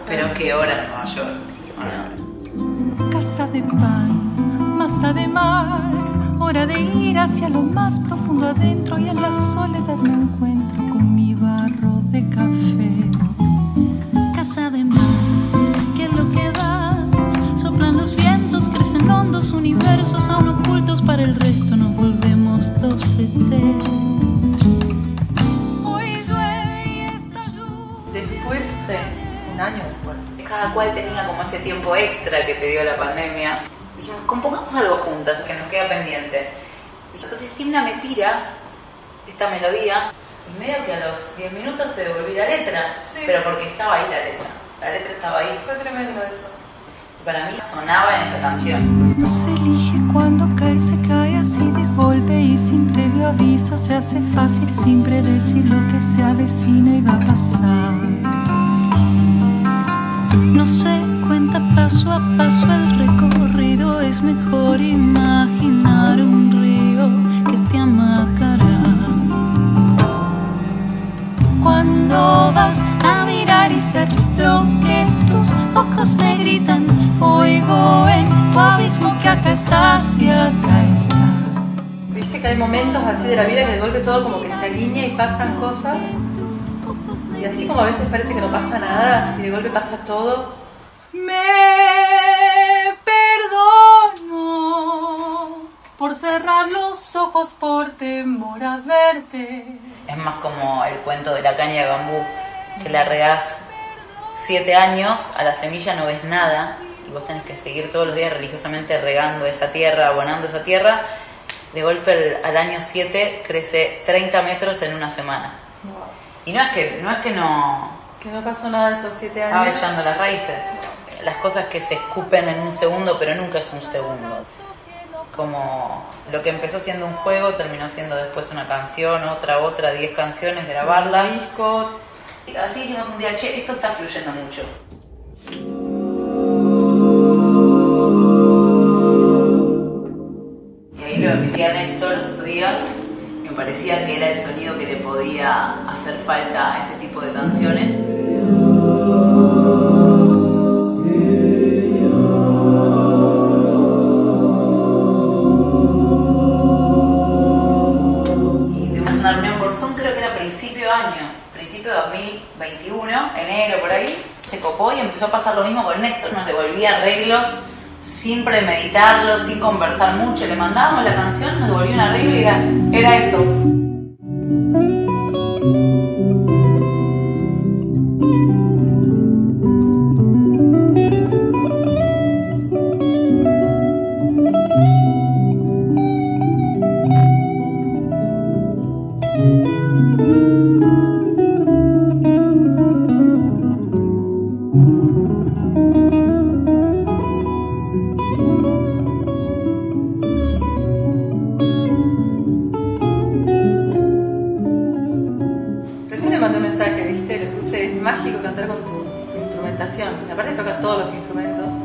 [SPEAKER 7] Pero
[SPEAKER 6] qué hora en melodía y medio que a los 10 minutos te devolví la letra.
[SPEAKER 7] Sí.
[SPEAKER 6] Pero porque estaba ahí la letra. La letra estaba ahí.
[SPEAKER 7] Fue tremendo eso.
[SPEAKER 6] Para mí sonaba en esa canción.
[SPEAKER 2] No se elige cuando caer se cae así de golpe y sin previo aviso se hace fácil sin predecir lo que se avecina y va a pasar. No se cuenta paso a paso el recorrido, es mejor imaginar un gritan, oigo en tu abismo que acá estás y acá estás.
[SPEAKER 7] Viste que hay momentos así de la vida que de golpe todo como que se alinea y pasan cosas. Y así como a veces parece que no pasa nada y de golpe pasa todo.
[SPEAKER 2] Me perdono por cerrar los ojos por temor a verte.
[SPEAKER 6] Es más como el cuento de la caña de bambú, que la regás 7 años, a la semilla no ves nada y vos tenés que seguir todos los días religiosamente regando esa tierra, abonando esa tierra. De golpe el- al año 7 crece 30 metros en una semana. Y no es que no, es que no
[SPEAKER 2] Que no pasó nada de esos siete
[SPEAKER 6] estaba
[SPEAKER 2] años.
[SPEAKER 6] echando las raíces. Las cosas que se escupen en un segundo, pero nunca es un segundo. Como lo que empezó siendo un juego terminó siendo después una canción, otra, otra, diez canciones, grabarlas.
[SPEAKER 2] disco.
[SPEAKER 6] Así dijimos un día, che, esto está fluyendo mucho. Y ahí lo metí a Néstor Díaz. Me parecía que era el sonido que le podía hacer falta a este tipo de canciones. Enero por ahí. Se copó y empezó a pasar lo mismo con Néstor, nos devolvía arreglos sin premeditarlo, sin conversar mucho. Le mandábamos la canción, nos devolvía un arreglo y era, era eso.
[SPEAKER 2] Cantar con tu instrumentación. Y aparte toca todos los instrumentos,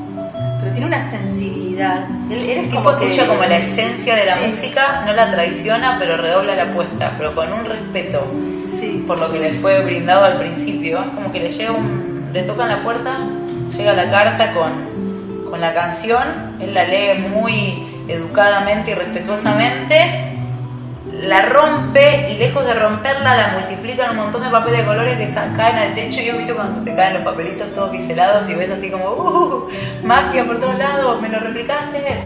[SPEAKER 2] pero tiene una sensibilidad. Él, él es
[SPEAKER 6] El tipo
[SPEAKER 2] como que-
[SPEAKER 6] escucha como la esencia de la
[SPEAKER 2] Sí.
[SPEAKER 6] música, no la traiciona, pero redobla la apuesta, pero con un respeto
[SPEAKER 2] Sí.
[SPEAKER 6] por lo que le fue brindado al principio. Es como que le llega un, le tocan la puerta, llega la carta con, con la canción, él la lee muy educadamente y respetuosamente, la rompe y lejos de romperla la multiplica en un montón de papeles de colores que caen al techo. Yo he visto cuando te caen los papelitos todos biselados y ves así como, ¡uh! Magia por todos lados, me lo replicaste.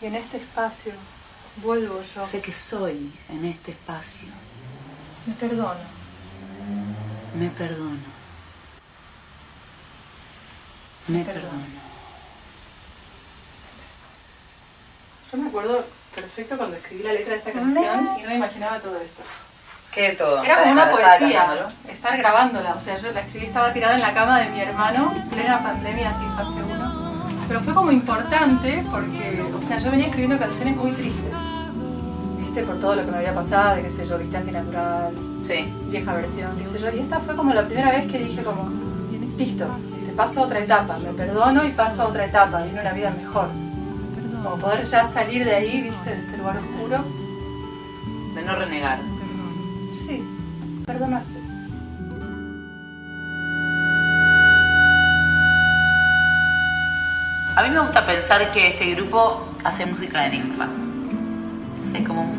[SPEAKER 6] Y
[SPEAKER 2] en este espacio vuelvo yo.
[SPEAKER 6] Sé que soy en este espacio.
[SPEAKER 2] Me perdono.
[SPEAKER 6] Me perdono. Me perdono.
[SPEAKER 2] Yo me acuerdo perfecto cuando escribí la letra de esta canción y no me imaginaba todo esto.
[SPEAKER 6] ¿Qué de todo?
[SPEAKER 2] Era como una poesía,
[SPEAKER 6] cantándolo.
[SPEAKER 2] estar grabándola. O sea, yo la escribí, estaba tirada en la cama de mi hermano, plena pandemia, así fase 1. Pero fue como importante porque, o sea, yo venía escribiendo canciones muy tristes. ¿Viste? Por todo lo que me había pasado, de qué sé yo, viste antinatural,
[SPEAKER 6] Sí.
[SPEAKER 2] vieja versión, qué sé yo. Y esta fue como la primera vez que dije como, listo, te paso a otra etapa, me perdono y paso a otra etapa, viene una vida mejor. Como poder ya salir de ahí, viste, de ese lugar oscuro.
[SPEAKER 6] De no renegar.
[SPEAKER 2] Sí, perdonarse.
[SPEAKER 6] A mí me gusta pensar que este grupo hace música de ninfas. No sé, como,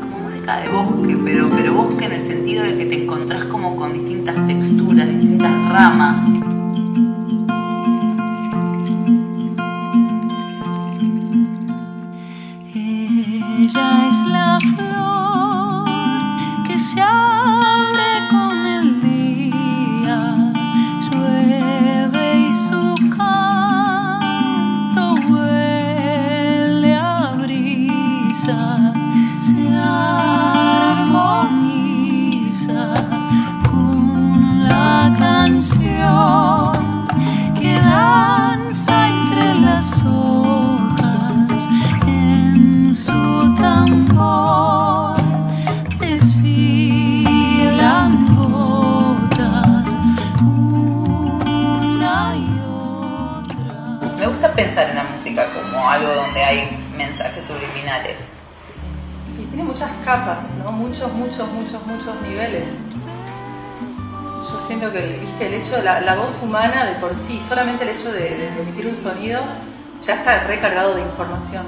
[SPEAKER 6] como música de bosque, pero, pero bosque en el sentido de que te encontrás como con distintas texturas, distintas ramas.
[SPEAKER 2] Hecho, la, la voz humana de por sí, solamente el hecho de, emitir un sonido, ya está recargado de información,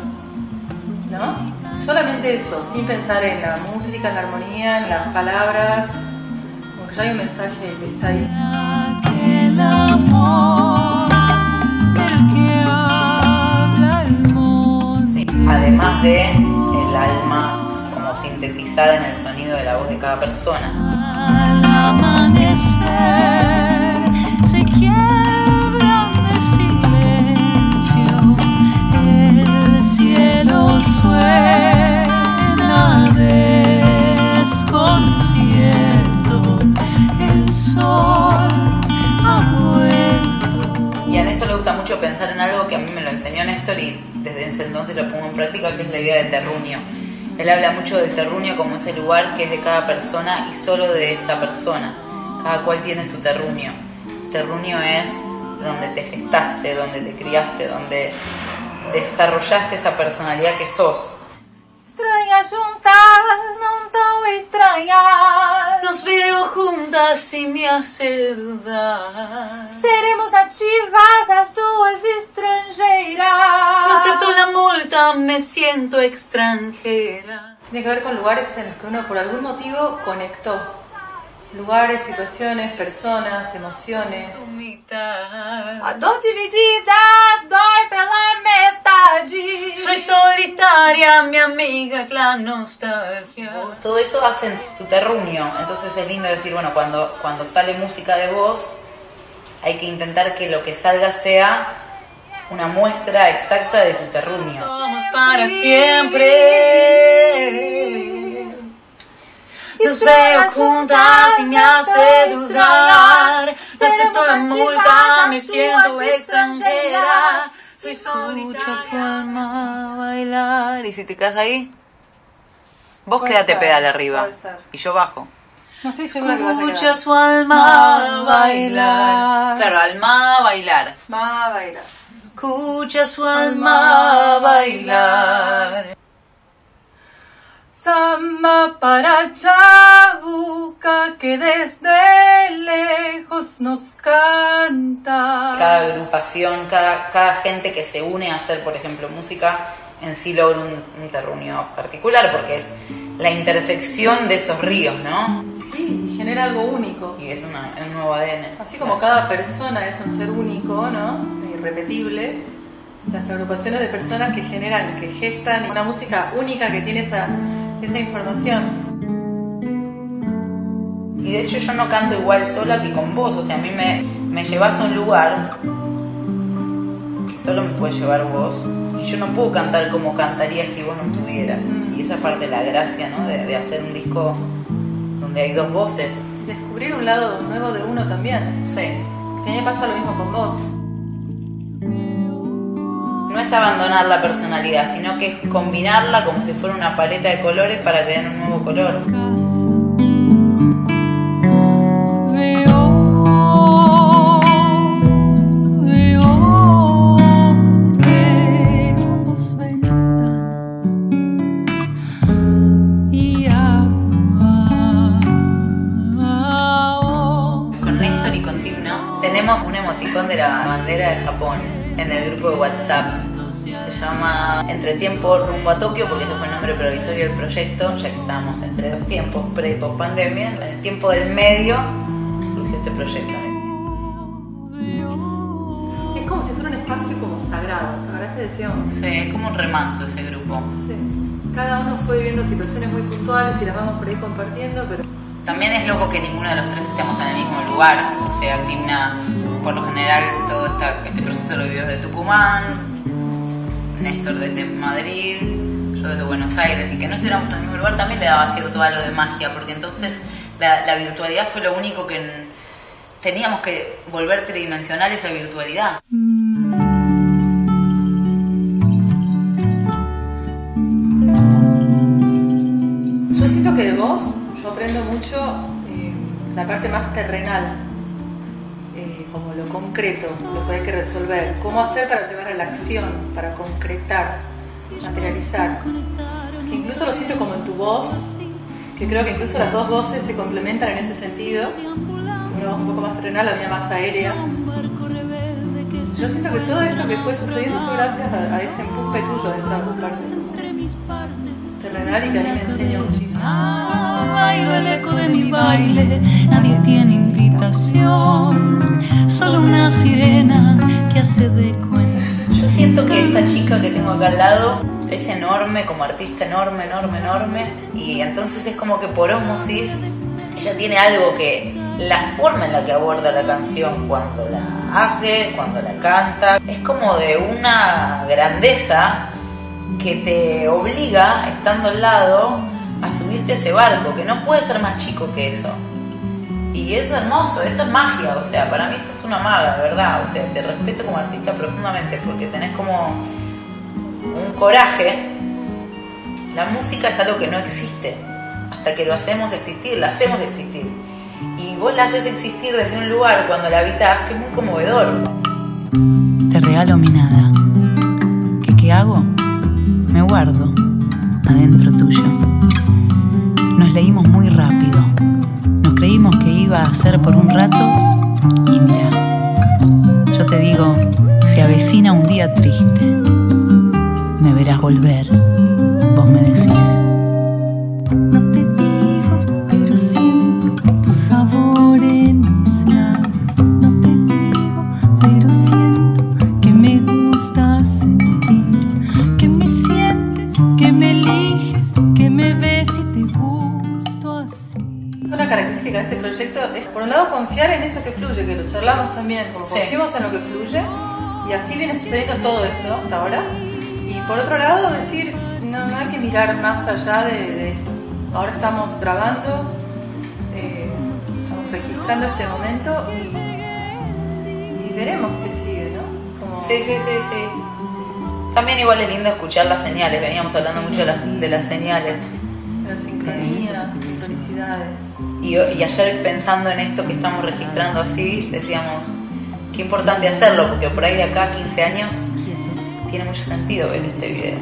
[SPEAKER 2] ¿no? solamente eso, sin pensar en la música, en la armonía, en las palabras, como que ya hay un mensaje que está ahí.
[SPEAKER 6] Sí, además de el alma como sintetizada en el sonido de la voz de cada persona.
[SPEAKER 7] Al amanecer
[SPEAKER 6] Y a Néstor le gusta mucho pensar en algo que a mí me lo enseñó Néstor y desde ese entonces lo pongo en práctica, que es la idea de terruño. Él habla mucho del terruño como ese lugar que es de cada persona y solo de esa persona. Cada cual tiene su terruño. Terruño es donde te gestaste, donde te criaste, donde desarrollaste esa personalidad que sos.
[SPEAKER 2] Estranhas juntas, não tão estranhas.
[SPEAKER 7] Nos veo juntas y me hace dudar.
[SPEAKER 2] Seremos nativas, as duas estrangeiras.
[SPEAKER 7] No acepto la multa, me siento extranjera.
[SPEAKER 2] Tiene que ver con lugares en los que uno por algún motivo conectó. Lugares, situaciones, personas, emociones. A dor dividida dói pela metade.
[SPEAKER 7] Soy solitaria, mi amiga es la nostalgia.
[SPEAKER 6] Todo eso hacen tu terruño. Entonces es lindo decir, bueno, cuando, cuando sale música de voz, hay que intentar que lo que salga sea una muestra exacta de tu terruño.
[SPEAKER 7] Somos para siempre. Nos veo juntas y me hace dudar. No acepto la multa, me siento extranjera. Soy solitaria. su alma bailar.
[SPEAKER 6] ¿Y si te quedas ahí? Vos
[SPEAKER 2] Puede
[SPEAKER 6] quédate
[SPEAKER 2] ser,
[SPEAKER 6] pedal arriba. Y yo bajo.
[SPEAKER 2] No estoy segura que vaya a
[SPEAKER 7] Escucha su alma bailar.
[SPEAKER 6] Claro, alma bailar.
[SPEAKER 2] Va a bailar.
[SPEAKER 7] Escucha su alma bailar.
[SPEAKER 2] Samba para Chabuca que desde lejos nos canta.
[SPEAKER 6] Cada agrupación, cada, cada gente que se une a hacer, por ejemplo, música, en sí logra un, un terruño particular, porque es la intersección de esos ríos, ¿no?
[SPEAKER 2] Sí, genera algo único.
[SPEAKER 6] Y es una- un nuevo ADN.
[SPEAKER 2] Así como cada persona es un ser único, ¿no? Irrepetible. Las agrupaciones de personas que generan, que gestan una música única que tiene esa, esa información.
[SPEAKER 6] Y de hecho yo no canto igual sola que con vos, o sea, a mí me, me llevas a un lugar que solo me puedes llevar vos y yo no puedo cantar como cantaría si vos no estuvieras. Y esa parte de la gracia, ¿no? De, de hacer un disco donde hay dos voces.
[SPEAKER 2] Descubrir un lado nuevo de uno también.
[SPEAKER 6] Sí.
[SPEAKER 2] Que a mí me pasa lo mismo con vos.
[SPEAKER 6] No es abandonar la personalidad, sino que es combinarla como si fuera una paleta de colores para que den un nuevo color. Tiempo Rumbo a Tokio porque ese fue el nombre provisorio del proyecto, ya que estábamos entre dos tiempos, pre y post pandemia. En el tiempo del medio surgió este proyecto.
[SPEAKER 2] Es como si fuera un espacio como sagrado. La verdad es que decíamos.
[SPEAKER 6] Sí, es como un remanso ese grupo.
[SPEAKER 2] Sí. Cada uno fue viviendo situaciones muy puntuales y las vamos por ahí compartiendo, pero
[SPEAKER 6] También es loco que ninguno de los tres estemos en el mismo lugar. O sea, Timna, por lo general, todo esta- este proceso lo vivió desde Tucumán, Néstor desde Madrid, yo desde Buenos Aires. Y que no estuviéramos en el mismo lugar también le daba cierto halo de magia, porque entonces la, virtualidad fue lo único que teníamos que volver tridimensional esa virtualidad.
[SPEAKER 2] yo siento que de vos yo aprendo mucho eh, la parte más terrenal, lo concreto, lo que hay que resolver, cómo hacer para llevar a la acción, para concretar, materializar. Que incluso lo siento como en tu voz, que creo que incluso las dos voces se complementan en ese sentido. Una un poco más terrenal, la mía más aérea. Yo siento que todo esto que fue sucediendo fue gracias a, a ese empuje tuyo, a esa parte. Entrenar y que a mí me enseña muchísimo.
[SPEAKER 7] Ah, bailo el eco de mi baile, nadie tiene invitación, solo una sirena que hace de cuenta.
[SPEAKER 6] Yo siento que esta chica que tengo acá al lado es enorme, como artista enorme, enorme, enorme. Y entonces es como que por osmosis ella tiene algo que la forma en la que aborda la canción cuando la hace, cuando la canta, es como de una grandeza que te obliga, estando al lado, a subirte a ese barco, que no puede ser más chico que eso. Y eso es hermoso, eso es magia, o sea, para mí eso es una maga, de verdad, o sea, te respeto como artista profundamente porque tenés como un coraje. La música es algo que no existe, hasta que lo hacemos existir, la hacemos existir. Y vos la haces existir desde un lugar cuando la habitas, que es muy conmovedor.
[SPEAKER 7] Te regalo mi nada. ¿Qué, qué hago? Me guardo adentro tuyo. Nos leímos muy rápido. Nos creímos que iba a ser por un rato y mira, yo te digo, se avecina un día triste. Me verás volver, vos me decís.
[SPEAKER 8] Característica de este proyecto es, por un lado, confiar en eso que fluye, que lo charlamos también, como
[SPEAKER 6] Sí.
[SPEAKER 8] en lo que fluye, y así viene sucediendo todo esto hasta ahora. Y por otro lado, decir, no, no hay que mirar más allá de, de esto. Ahora estamos grabando, eh, estamos registrando este momento y, y veremos qué sigue, ¿no? Como-
[SPEAKER 6] Sí, sí, sí, sí. También igual es lindo escuchar las señales, veníamos hablando mucho de las, de las señales. Y, y ayer pensando en esto que estamos registrando así, decíamos, qué importante hacerlo, porque por ahí de acá a 15 años tiene mucho sentido ver este video.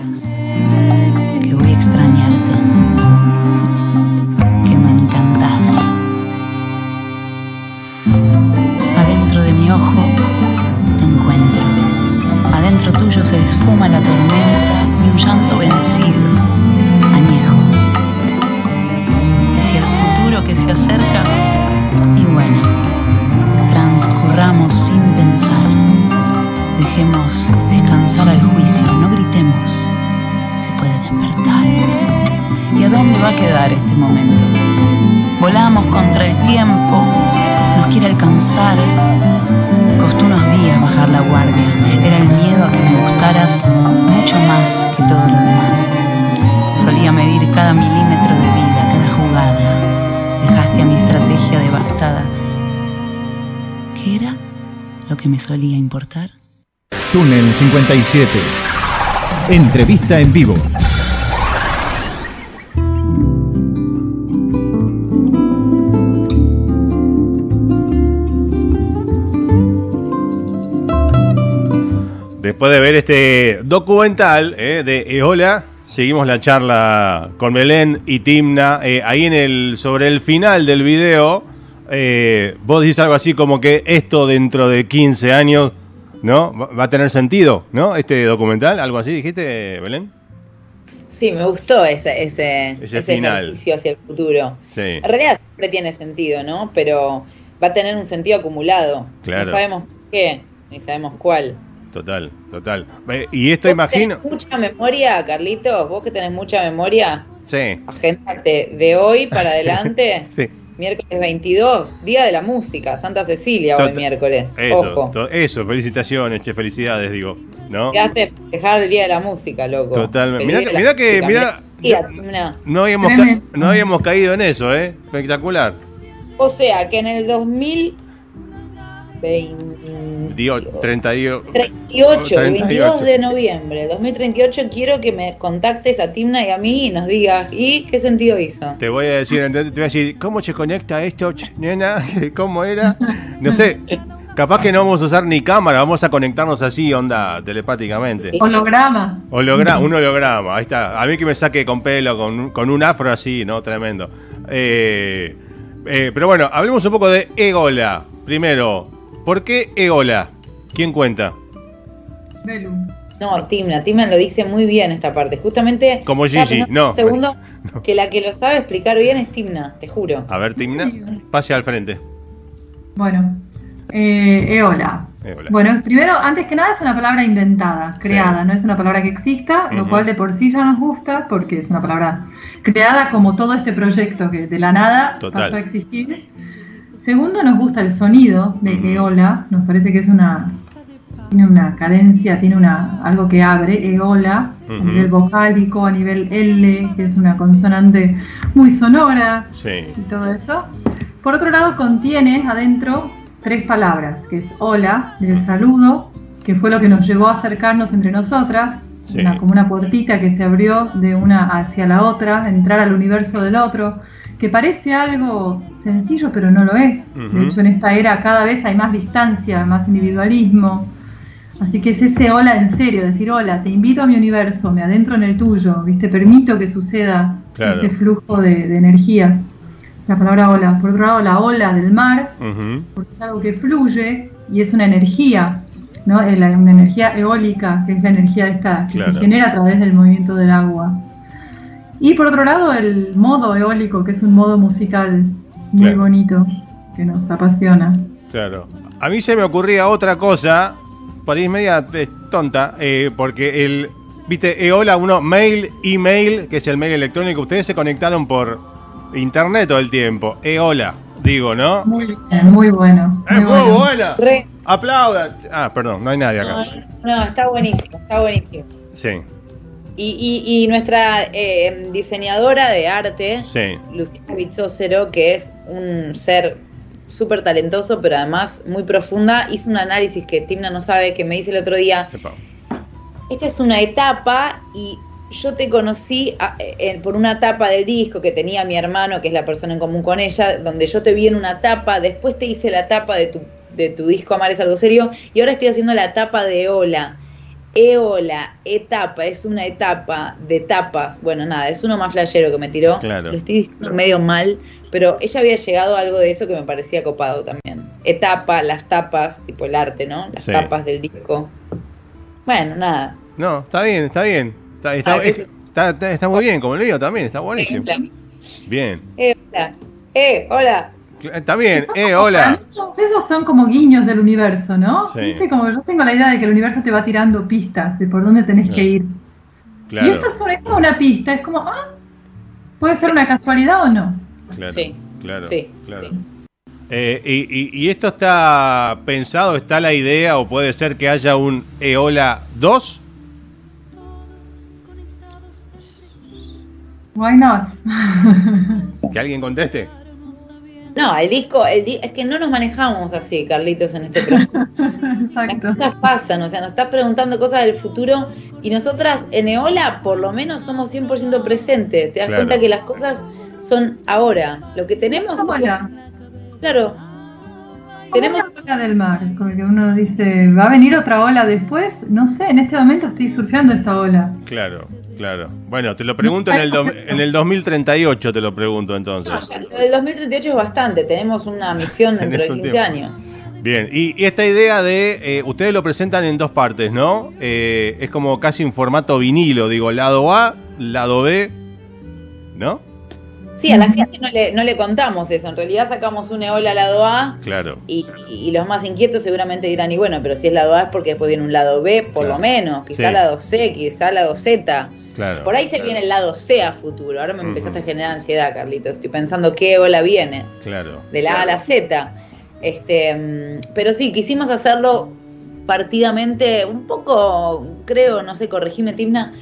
[SPEAKER 7] Que voy a extrañarte. Que me encantás. Adentro de mi ojo te encuentro. Adentro tuyo se esfuma la tormenta y un llanto vencido, se acerca, y bueno, transcurramos sin pensar. Dejemos descansar al juicio, no gritemos. Se puede despertar. ¿Y a dónde va a quedar este momento? Volamos contra el tiempo, nos quiere alcanzar. Costó unos días bajar la guardia. Era el miedo a que me gustaras mucho más que todo lo demás. Solía medir cada milímetro de vida, devastada. ¿Qué era lo que me solía importar?
[SPEAKER 3] Túnel 57. Entrevista en vivo.
[SPEAKER 4] Después de ver este documental eh, de Eola, seguimos la charla con Belén y Timna. Eh, ahí en el sobre el final del video, eh, vos decís algo así como que esto dentro de 15 años, ¿no? Va a tener sentido, ¿no? Este documental, algo así, dijiste, Belén.
[SPEAKER 6] Sí, me gustó ese, ese,
[SPEAKER 4] Ese
[SPEAKER 6] ese
[SPEAKER 4] final.
[SPEAKER 6] ejercicio hacia el futuro.
[SPEAKER 4] Sí.
[SPEAKER 6] En realidad siempre tiene sentido, ¿no? Pero va a tener un sentido acumulado.
[SPEAKER 4] Claro.
[SPEAKER 6] No sabemos qué, ni sabemos cuál.
[SPEAKER 4] Total, total. Eh, y esto imagino.
[SPEAKER 6] Tenés mucha memoria, Carlitos, vos que tenés mucha memoria.
[SPEAKER 4] Sí.
[SPEAKER 6] Agéndate de hoy para adelante.
[SPEAKER 4] sí.
[SPEAKER 6] Miércoles 22, Día de la Música, Santa Cecilia hoy miércoles.
[SPEAKER 4] Eso,
[SPEAKER 6] Ojo.
[SPEAKER 4] eso, felicitaciones, che, felicidades, digo. ¿No?
[SPEAKER 6] Quedaste festejar el Día de la Música, loco.
[SPEAKER 4] Totalmente. Mirá, que, mirá no, habíamos no habíamos caído en eso, ¿eh? Espectacular.
[SPEAKER 6] O sea, que en el
[SPEAKER 4] 2000 20,
[SPEAKER 6] 38,
[SPEAKER 4] 38,
[SPEAKER 6] 22 de noviembre 2038 quiero que me contactes a Timna y a mí y nos digas, ¿y qué sentido hizo?
[SPEAKER 4] Te voy a decir, te voy a decir, ¿cómo se conecta esto, nena? ¿Cómo era? No sé. Capaz que no vamos a usar ni cámara, vamos a conectarnos así, onda, telepáticamente.
[SPEAKER 5] Holograma.
[SPEAKER 4] Holograma, un holograma, ahí está. A mí que me saque con pelo, con, con un afro así, ¿no? Tremendo. Eh, eh pero bueno, hablemos un poco de Egola. Primero, ¿por qué Egola? ¿Quién cuenta?
[SPEAKER 5] Belu.
[SPEAKER 6] No, Timna, Timna lo dice muy bien esta parte. Justamente.
[SPEAKER 4] Como Gigi, no.
[SPEAKER 6] un segundo, que la que lo sabe explicar bien es Timna, te juro.
[SPEAKER 4] A ver, Timna, pase al frente.
[SPEAKER 5] Bueno, eh, eola. Bueno, primero, antes que nada es una palabra inventada, creada, no es una palabra que exista, lo cual de por sí ya nos gusta porque es una palabra creada como todo este proyecto que de la nada
[SPEAKER 4] Total.
[SPEAKER 5] pasó a existir. Segundo, nos gusta el sonido de eola, nos parece que es una tiene una cadencia, tiene una algo que abre, eola, a nivel vocálico, a nivel L, que es una consonante muy sonora
[SPEAKER 4] Sí.
[SPEAKER 5] y todo eso. Por otro lado, contiene adentro tres palabras, que es hola, del saludo, que fue lo que nos llevó a acercarnos entre nosotras,
[SPEAKER 4] Sí.
[SPEAKER 5] una, como una puertita que se abrió de una hacia la otra, entrar al universo del otro, que parece algo sencillo, pero no lo es. De hecho, en esta era cada vez hay más distancia, más individualismo. Así que es ese hola en serio, decir hola, te invito a mi universo, me adentro en el tuyo, ¿viste? Permito que suceda
[SPEAKER 4] Claro.
[SPEAKER 5] ese flujo de, de energías. La palabra ola. Por otro lado, la ola del mar, porque es algo que fluye y es una energía, ¿no? Una energía eólica, que es la energía esta que
[SPEAKER 4] Claro.
[SPEAKER 5] se genera a través del movimiento del agua. Y por otro lado, el modo eólico, que es un modo musical muy
[SPEAKER 4] Claro.
[SPEAKER 5] bonito, que nos apasiona.
[SPEAKER 4] Claro. A mí se me ocurría otra cosa, por ahí es media eh, tonta, eh, porque el, viste, EOLA, uno, mail, email, que es el mail electrónico, ustedes se conectaron por internet todo el tiempo. EOLA, digo, ¿no?
[SPEAKER 5] Muy bien, muy bueno.
[SPEAKER 4] ¡Es muy
[SPEAKER 5] bueno.
[SPEAKER 4] buena!
[SPEAKER 6] Re-
[SPEAKER 4] ¡Aplaudan! Ah, perdón, no hay nadie
[SPEAKER 6] no,
[SPEAKER 4] acá.
[SPEAKER 6] no, está buenísimo, está buenísimo.
[SPEAKER 4] Sí,
[SPEAKER 6] Y, y- y nuestra eh, diseñadora de arte,
[SPEAKER 4] sí.
[SPEAKER 6] Lucía Bizzocero, que es un ser súper talentoso, pero además muy profunda, hizo un análisis que Timna no sabe, que me dice el otro día,
[SPEAKER 4] Epa.
[SPEAKER 6] esta es una etapa y yo te conocí a- eh, por una etapa del disco que tenía mi hermano, que es la persona en común con ella, donde yo te vi en una etapa, después te hice la etapa de tu, de tu disco Amar es algo serio, y ahora estoy haciendo la etapa de Hola. Eola, etapa, es una etapa de tapas. Bueno, nada, es uno más flashero que me tiró.
[SPEAKER 4] Claro.
[SPEAKER 6] Lo estoy diciendo medio mal, pero ella había llegado a algo de eso que me parecía copado también. Etapa, las tapas, tipo el arte, ¿no? Las
[SPEAKER 4] Sí.
[SPEAKER 6] tapas del disco. Bueno, nada.
[SPEAKER 4] No, está bien, está bien. Está, está,
[SPEAKER 6] Ah,
[SPEAKER 4] es-
[SPEAKER 6] ese-
[SPEAKER 4] está- está- está muy bien, como el mío también, está buenísimo. Bien.
[SPEAKER 6] Eh, hola. Eh, hola.
[SPEAKER 4] Está bien,
[SPEAKER 5] Esos
[SPEAKER 4] eh, hola.
[SPEAKER 5] Esos son como guiños del universo, ¿no?
[SPEAKER 4] Sí.
[SPEAKER 5] Viste, como yo tengo la idea de que el universo te va tirando pistas de por dónde tenés que ir. Y
[SPEAKER 4] Claro,
[SPEAKER 5] esta es, una- es como una pista, es como, ah, puede ser una casualidad o no.
[SPEAKER 4] claro,
[SPEAKER 6] Sí,
[SPEAKER 4] claro,
[SPEAKER 6] sí,
[SPEAKER 4] claro.
[SPEAKER 6] sí.
[SPEAKER 4] Eh, y, y- y esto está pensado, está la idea, o puede ser que haya un EOLA 2?
[SPEAKER 5] Why not?
[SPEAKER 4] Que alguien conteste.
[SPEAKER 6] No, el disco, el di- es que no nos manejamos así, Carlitos, en este proyecto. Las
[SPEAKER 5] Exacto.
[SPEAKER 6] cosas pasan, o sea, nos estás preguntando cosas del futuro y nosotras en Eola por lo menos somos 100% presentes. Te das
[SPEAKER 4] Claro.
[SPEAKER 6] cuenta que las cosas son ahora. Lo que tenemos
[SPEAKER 5] ¿Cómo
[SPEAKER 6] es-
[SPEAKER 5] la,
[SPEAKER 6] claro.
[SPEAKER 5] tenemos la ola del mar? Como que uno dice, ¿va a venir otra ola después? No sé, en este momento estoy surfeando esta ola.
[SPEAKER 4] Claro, claro. Bueno, te lo pregunto en el, do- en el 2038, te lo pregunto
[SPEAKER 6] no,
[SPEAKER 4] entonces.
[SPEAKER 6] ya, lo del 2038 es bastante, tenemos una misión dentro de
[SPEAKER 4] Tenés un
[SPEAKER 6] 15
[SPEAKER 4] tiempo.
[SPEAKER 6] años.
[SPEAKER 4] Bien, y, y esta idea de, eh, ustedes lo presentan en dos partes, ¿no? Eh, es como casi un formato vinilo, digo, lado A, lado B, ¿no?
[SPEAKER 6] Sí, a la gente no le, no le contamos eso, en realidad sacamos un Eola lado A
[SPEAKER 4] Claro,
[SPEAKER 6] y, y los más inquietos seguramente dirán, y bueno, pero si es lado A es porque después viene un lado B, por lo menos, quizá
[SPEAKER 4] Sí.
[SPEAKER 6] lado C, quizá lado Z.
[SPEAKER 4] claro.
[SPEAKER 6] Por ahí se
[SPEAKER 4] claro,
[SPEAKER 6] viene el lado C a futuro. Ahora me empezaste a generar ansiedad, Carlitos. Estoy pensando qué ola viene,
[SPEAKER 4] Claro.
[SPEAKER 6] de la A a la Z. Este, mm, pero sí, quisimos hacerlo partidamente, un poco, creo, no sé, corregime, Timna,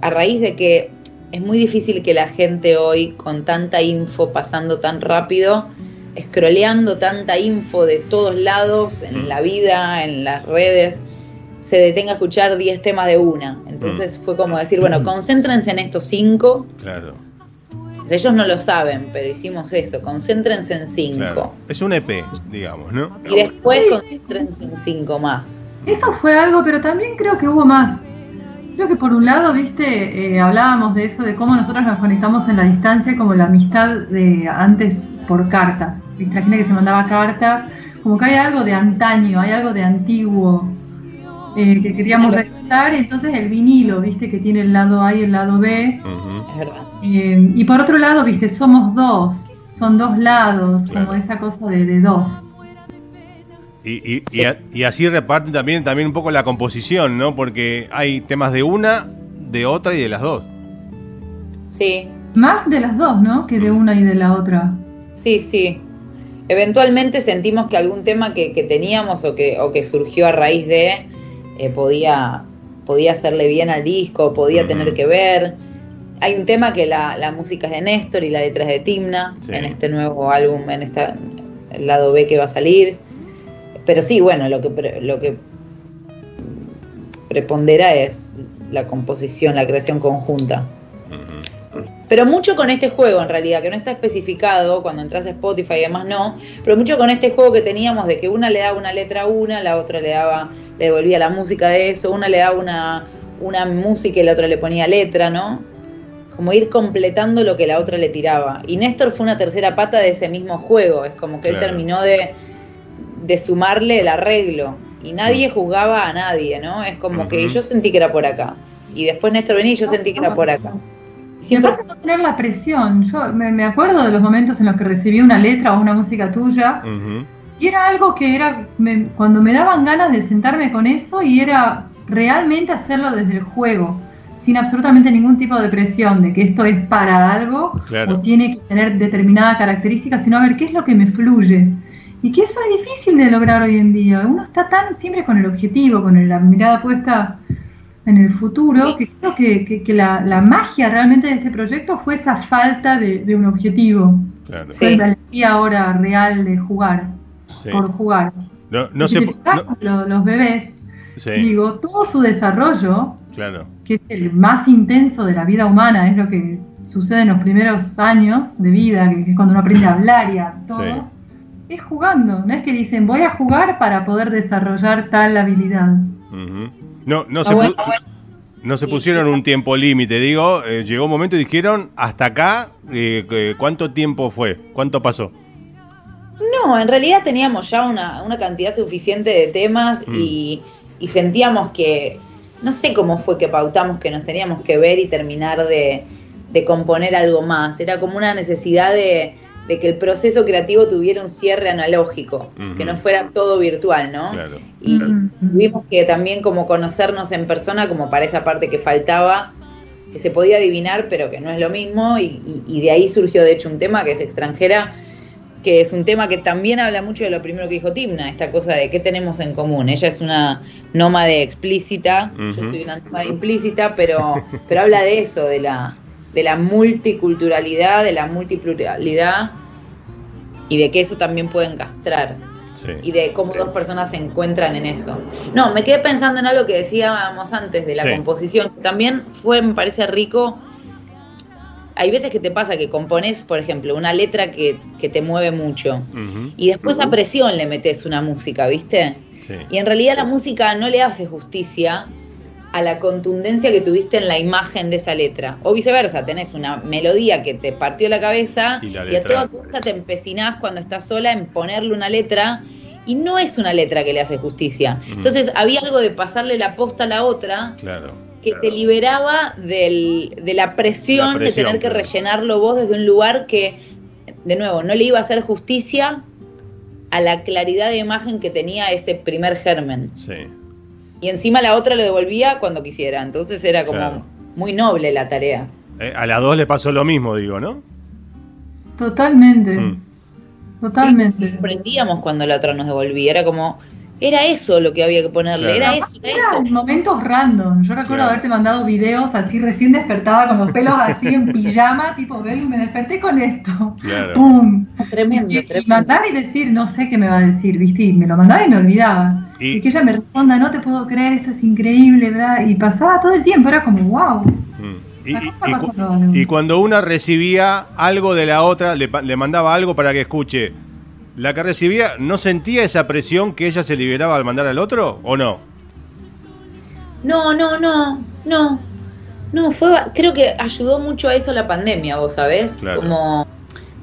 [SPEAKER 6] a raíz de que es muy difícil que la gente hoy, con tanta info pasando tan rápido, scrolleando tanta info de todos lados, en la vida, en las redes, se detenga a escuchar 10 temas de una. Entonces fue como decir, bueno, concéntrense en estos cinco.
[SPEAKER 4] Claro,
[SPEAKER 6] Ellos no lo saben, pero hicimos eso, concéntrense en cinco.
[SPEAKER 4] claro. Es un EP, digamos, ¿no?
[SPEAKER 6] Y después concéntrense en cinco más.
[SPEAKER 5] Eso fue algo, pero también creo que hubo más. Creo que por un lado, viste, eh, hablábamos de eso, de cómo nosotros nos conectamos en la distancia, como la amistad de antes por cartas. ¿Viste? La gente que se mandaba cartas, como que hay algo de antaño, hay algo de antiguo. Eh, que queríamos rescatar, entonces el vinilo, viste, que tiene el lado A y el lado B.
[SPEAKER 6] Es verdad.
[SPEAKER 5] Eh, y por otro lado, viste, somos dos, son dos lados,
[SPEAKER 4] Claro.
[SPEAKER 5] como esa cosa de, de dos.
[SPEAKER 4] Y, y-
[SPEAKER 6] Sí.
[SPEAKER 4] y a- y así reparten también, también un poco la composición, ¿no? Porque hay temas de una, de otra y de las dos.
[SPEAKER 6] Sí,
[SPEAKER 5] Más de las dos, ¿no? Que de una y de la otra.
[SPEAKER 6] sí, sí. Eventualmente sentimos que algún tema que, que teníamos o que, o que surgió a raíz de eh, podía, podía hacerle bien al disco, podía tener que ver. Hay un tema que la, la música es de Néstor y la letra es de Timna
[SPEAKER 4] Sí.
[SPEAKER 6] en este nuevo álbum, en esta, el lado B que va a salir. Pero sí, bueno, lo que, pre- lo que prepondera es la composición, la creación conjunta. Pero mucho con este juego, en realidad, que no está especificado, cuando entras a Spotify y demás no, pero mucho con este juego que teníamos de que una le daba una letra a una, la otra le daba, le devolvía la música de eso, una le daba una, una música y la otra le ponía letra, ¿no? Como ir completando lo que la otra le tiraba. Y Néstor fue una tercera pata de ese mismo juego, es como que él terminó de, de sumarle el arreglo. Y nadie juzgaba a nadie, ¿no? Es como que yo sentí que era por acá. Y después Néstor venía y yo sentí que era por acá.
[SPEAKER 5] Y
[SPEAKER 6] Siempre
[SPEAKER 5] aparte no tener la presión. Yo me, me acuerdo de los momentos en los que recibí una letra o una música tuya y era algo que era me- cuando me daban ganas de sentarme con eso y era realmente hacerlo desde el juego, sin absolutamente ningún tipo de presión de que esto es para algo
[SPEAKER 4] Claro.
[SPEAKER 5] o tiene que tener determinada característica, sino a ver qué es lo que me fluye. Y que eso es difícil de lograr hoy en día. Uno está tan siempre con el objetivo, con la mirada puesta en el futuro, que creo que, que- que la, la magia realmente de este proyecto fue esa falta de, de un objetivo.
[SPEAKER 4] Claro.
[SPEAKER 6] Sí.
[SPEAKER 5] La ahora real de jugar,
[SPEAKER 4] Sí.
[SPEAKER 5] por jugar.
[SPEAKER 4] No, se no-
[SPEAKER 5] los bebés,
[SPEAKER 4] sí,
[SPEAKER 5] digo, todo su desarrollo,
[SPEAKER 4] claro.
[SPEAKER 5] que es el más intenso de la vida humana, es lo que sucede en los primeros años de vida, que es cuando uno aprende a hablar y a todo,
[SPEAKER 4] Sí.
[SPEAKER 5] es jugando, no es que dicen voy a jugar para poder desarrollar tal habilidad.
[SPEAKER 4] No, no
[SPEAKER 6] Ah,
[SPEAKER 4] se,
[SPEAKER 6] bueno, bueno.
[SPEAKER 4] no se pusieron un tiempo límite, digo, eh, llegó un momento y dijeron, hasta acá, eh, ¿cuánto tiempo fue? ¿Cuánto pasó?
[SPEAKER 6] No, en realidad teníamos ya una, una cantidad suficiente de temas
[SPEAKER 4] Mm.
[SPEAKER 6] y, y sentíamos que, no sé cómo fue que pautamos que nos teníamos que ver y terminar de, de componer algo más. Era como una necesidad de, de que el proceso creativo tuviera un cierre analógico, que no fuera todo virtual, ¿no?
[SPEAKER 4] Claro.
[SPEAKER 6] Y tuvimos que también como conocernos en persona, como para esa parte que faltaba, que se podía adivinar, pero que no es lo mismo, y, y- y de ahí surgió de hecho un tema que es extranjera, que es un tema que también habla mucho de lo primero que dijo Timna, esta cosa de qué tenemos en común. Ella es una nómade explícita, yo soy una nómade implícita, pero, pero habla de eso, de la, de la multiculturalidad, de la multipluralidad, y de que eso también puede encastrar
[SPEAKER 4] Sí.
[SPEAKER 6] y de cómo dos personas se encuentran en eso. No, me quedé pensando en algo que decíamos antes de la
[SPEAKER 4] Sí.
[SPEAKER 6] composición, también fue, me parece rico. Hay veces que te pasa que compones, por ejemplo, una letra que, que te mueve mucho y después a presión le metes una música, ¿viste?
[SPEAKER 4] Sí.
[SPEAKER 6] Y en realidad la música no le hace justicia a la contundencia que tuviste en la imagen de esa letra. O viceversa, tenés una melodía que te partió la cabeza
[SPEAKER 4] Y la
[SPEAKER 6] y, a toda costa te empecinás cuando estás sola en ponerle una letra y no es una letra que le hace justicia. Entonces había algo de pasarle la posta a la otra
[SPEAKER 4] Claro.
[SPEAKER 6] que te liberaba del- de la presión,
[SPEAKER 4] La presión,
[SPEAKER 6] de tener que rellenarlo vos desde un lugar que, de nuevo, no le iba a hacer justicia a la claridad de imagen que tenía ese primer germen.
[SPEAKER 4] Sí.
[SPEAKER 6] Y encima la otra le devolvía cuando quisiera. Entonces era como
[SPEAKER 4] Claro.
[SPEAKER 6] muy noble la tarea.
[SPEAKER 4] Eh, a las dos le pasó lo mismo, digo, ¿no?
[SPEAKER 5] Totalmente,
[SPEAKER 4] Mm.
[SPEAKER 5] totalmente.
[SPEAKER 6] Aprendíamos cuando la otra nos devolvía. Era como, era eso lo que había que ponerle.
[SPEAKER 4] Claro.
[SPEAKER 6] Era eso, era
[SPEAKER 5] Era
[SPEAKER 6] eso.
[SPEAKER 5] en momentos random. Yo recuerdo
[SPEAKER 4] Claro.
[SPEAKER 5] haberte mandado videos así recién despertada con los pelos así en pijama, tipo, ven, me desperté con esto.
[SPEAKER 4] Claro.
[SPEAKER 5] ¡Pum!
[SPEAKER 6] Tremendo,
[SPEAKER 5] Y, y
[SPEAKER 6] tremendo.
[SPEAKER 5] mandar y decir, no sé qué me va a decir, ¿viste? Y me lo mandaba y me olvidaba.
[SPEAKER 4] Y-
[SPEAKER 5] Y, que ella me responda, no te puedo creer, esto es increíble, ¿verdad? Y pasaba todo el tiempo, era como, wow.
[SPEAKER 4] Mm. Y, cu- cuando una recibía algo de la otra, le, pa- le mandaba algo para que escuche. ¿La que recibía no sentía esa presión que ella se liberaba al mandar al otro o no?
[SPEAKER 6] No, no, no, no. No, fue, ba- creo que ayudó mucho a eso la pandemia, vos sabés.
[SPEAKER 4] Claro.
[SPEAKER 6] Como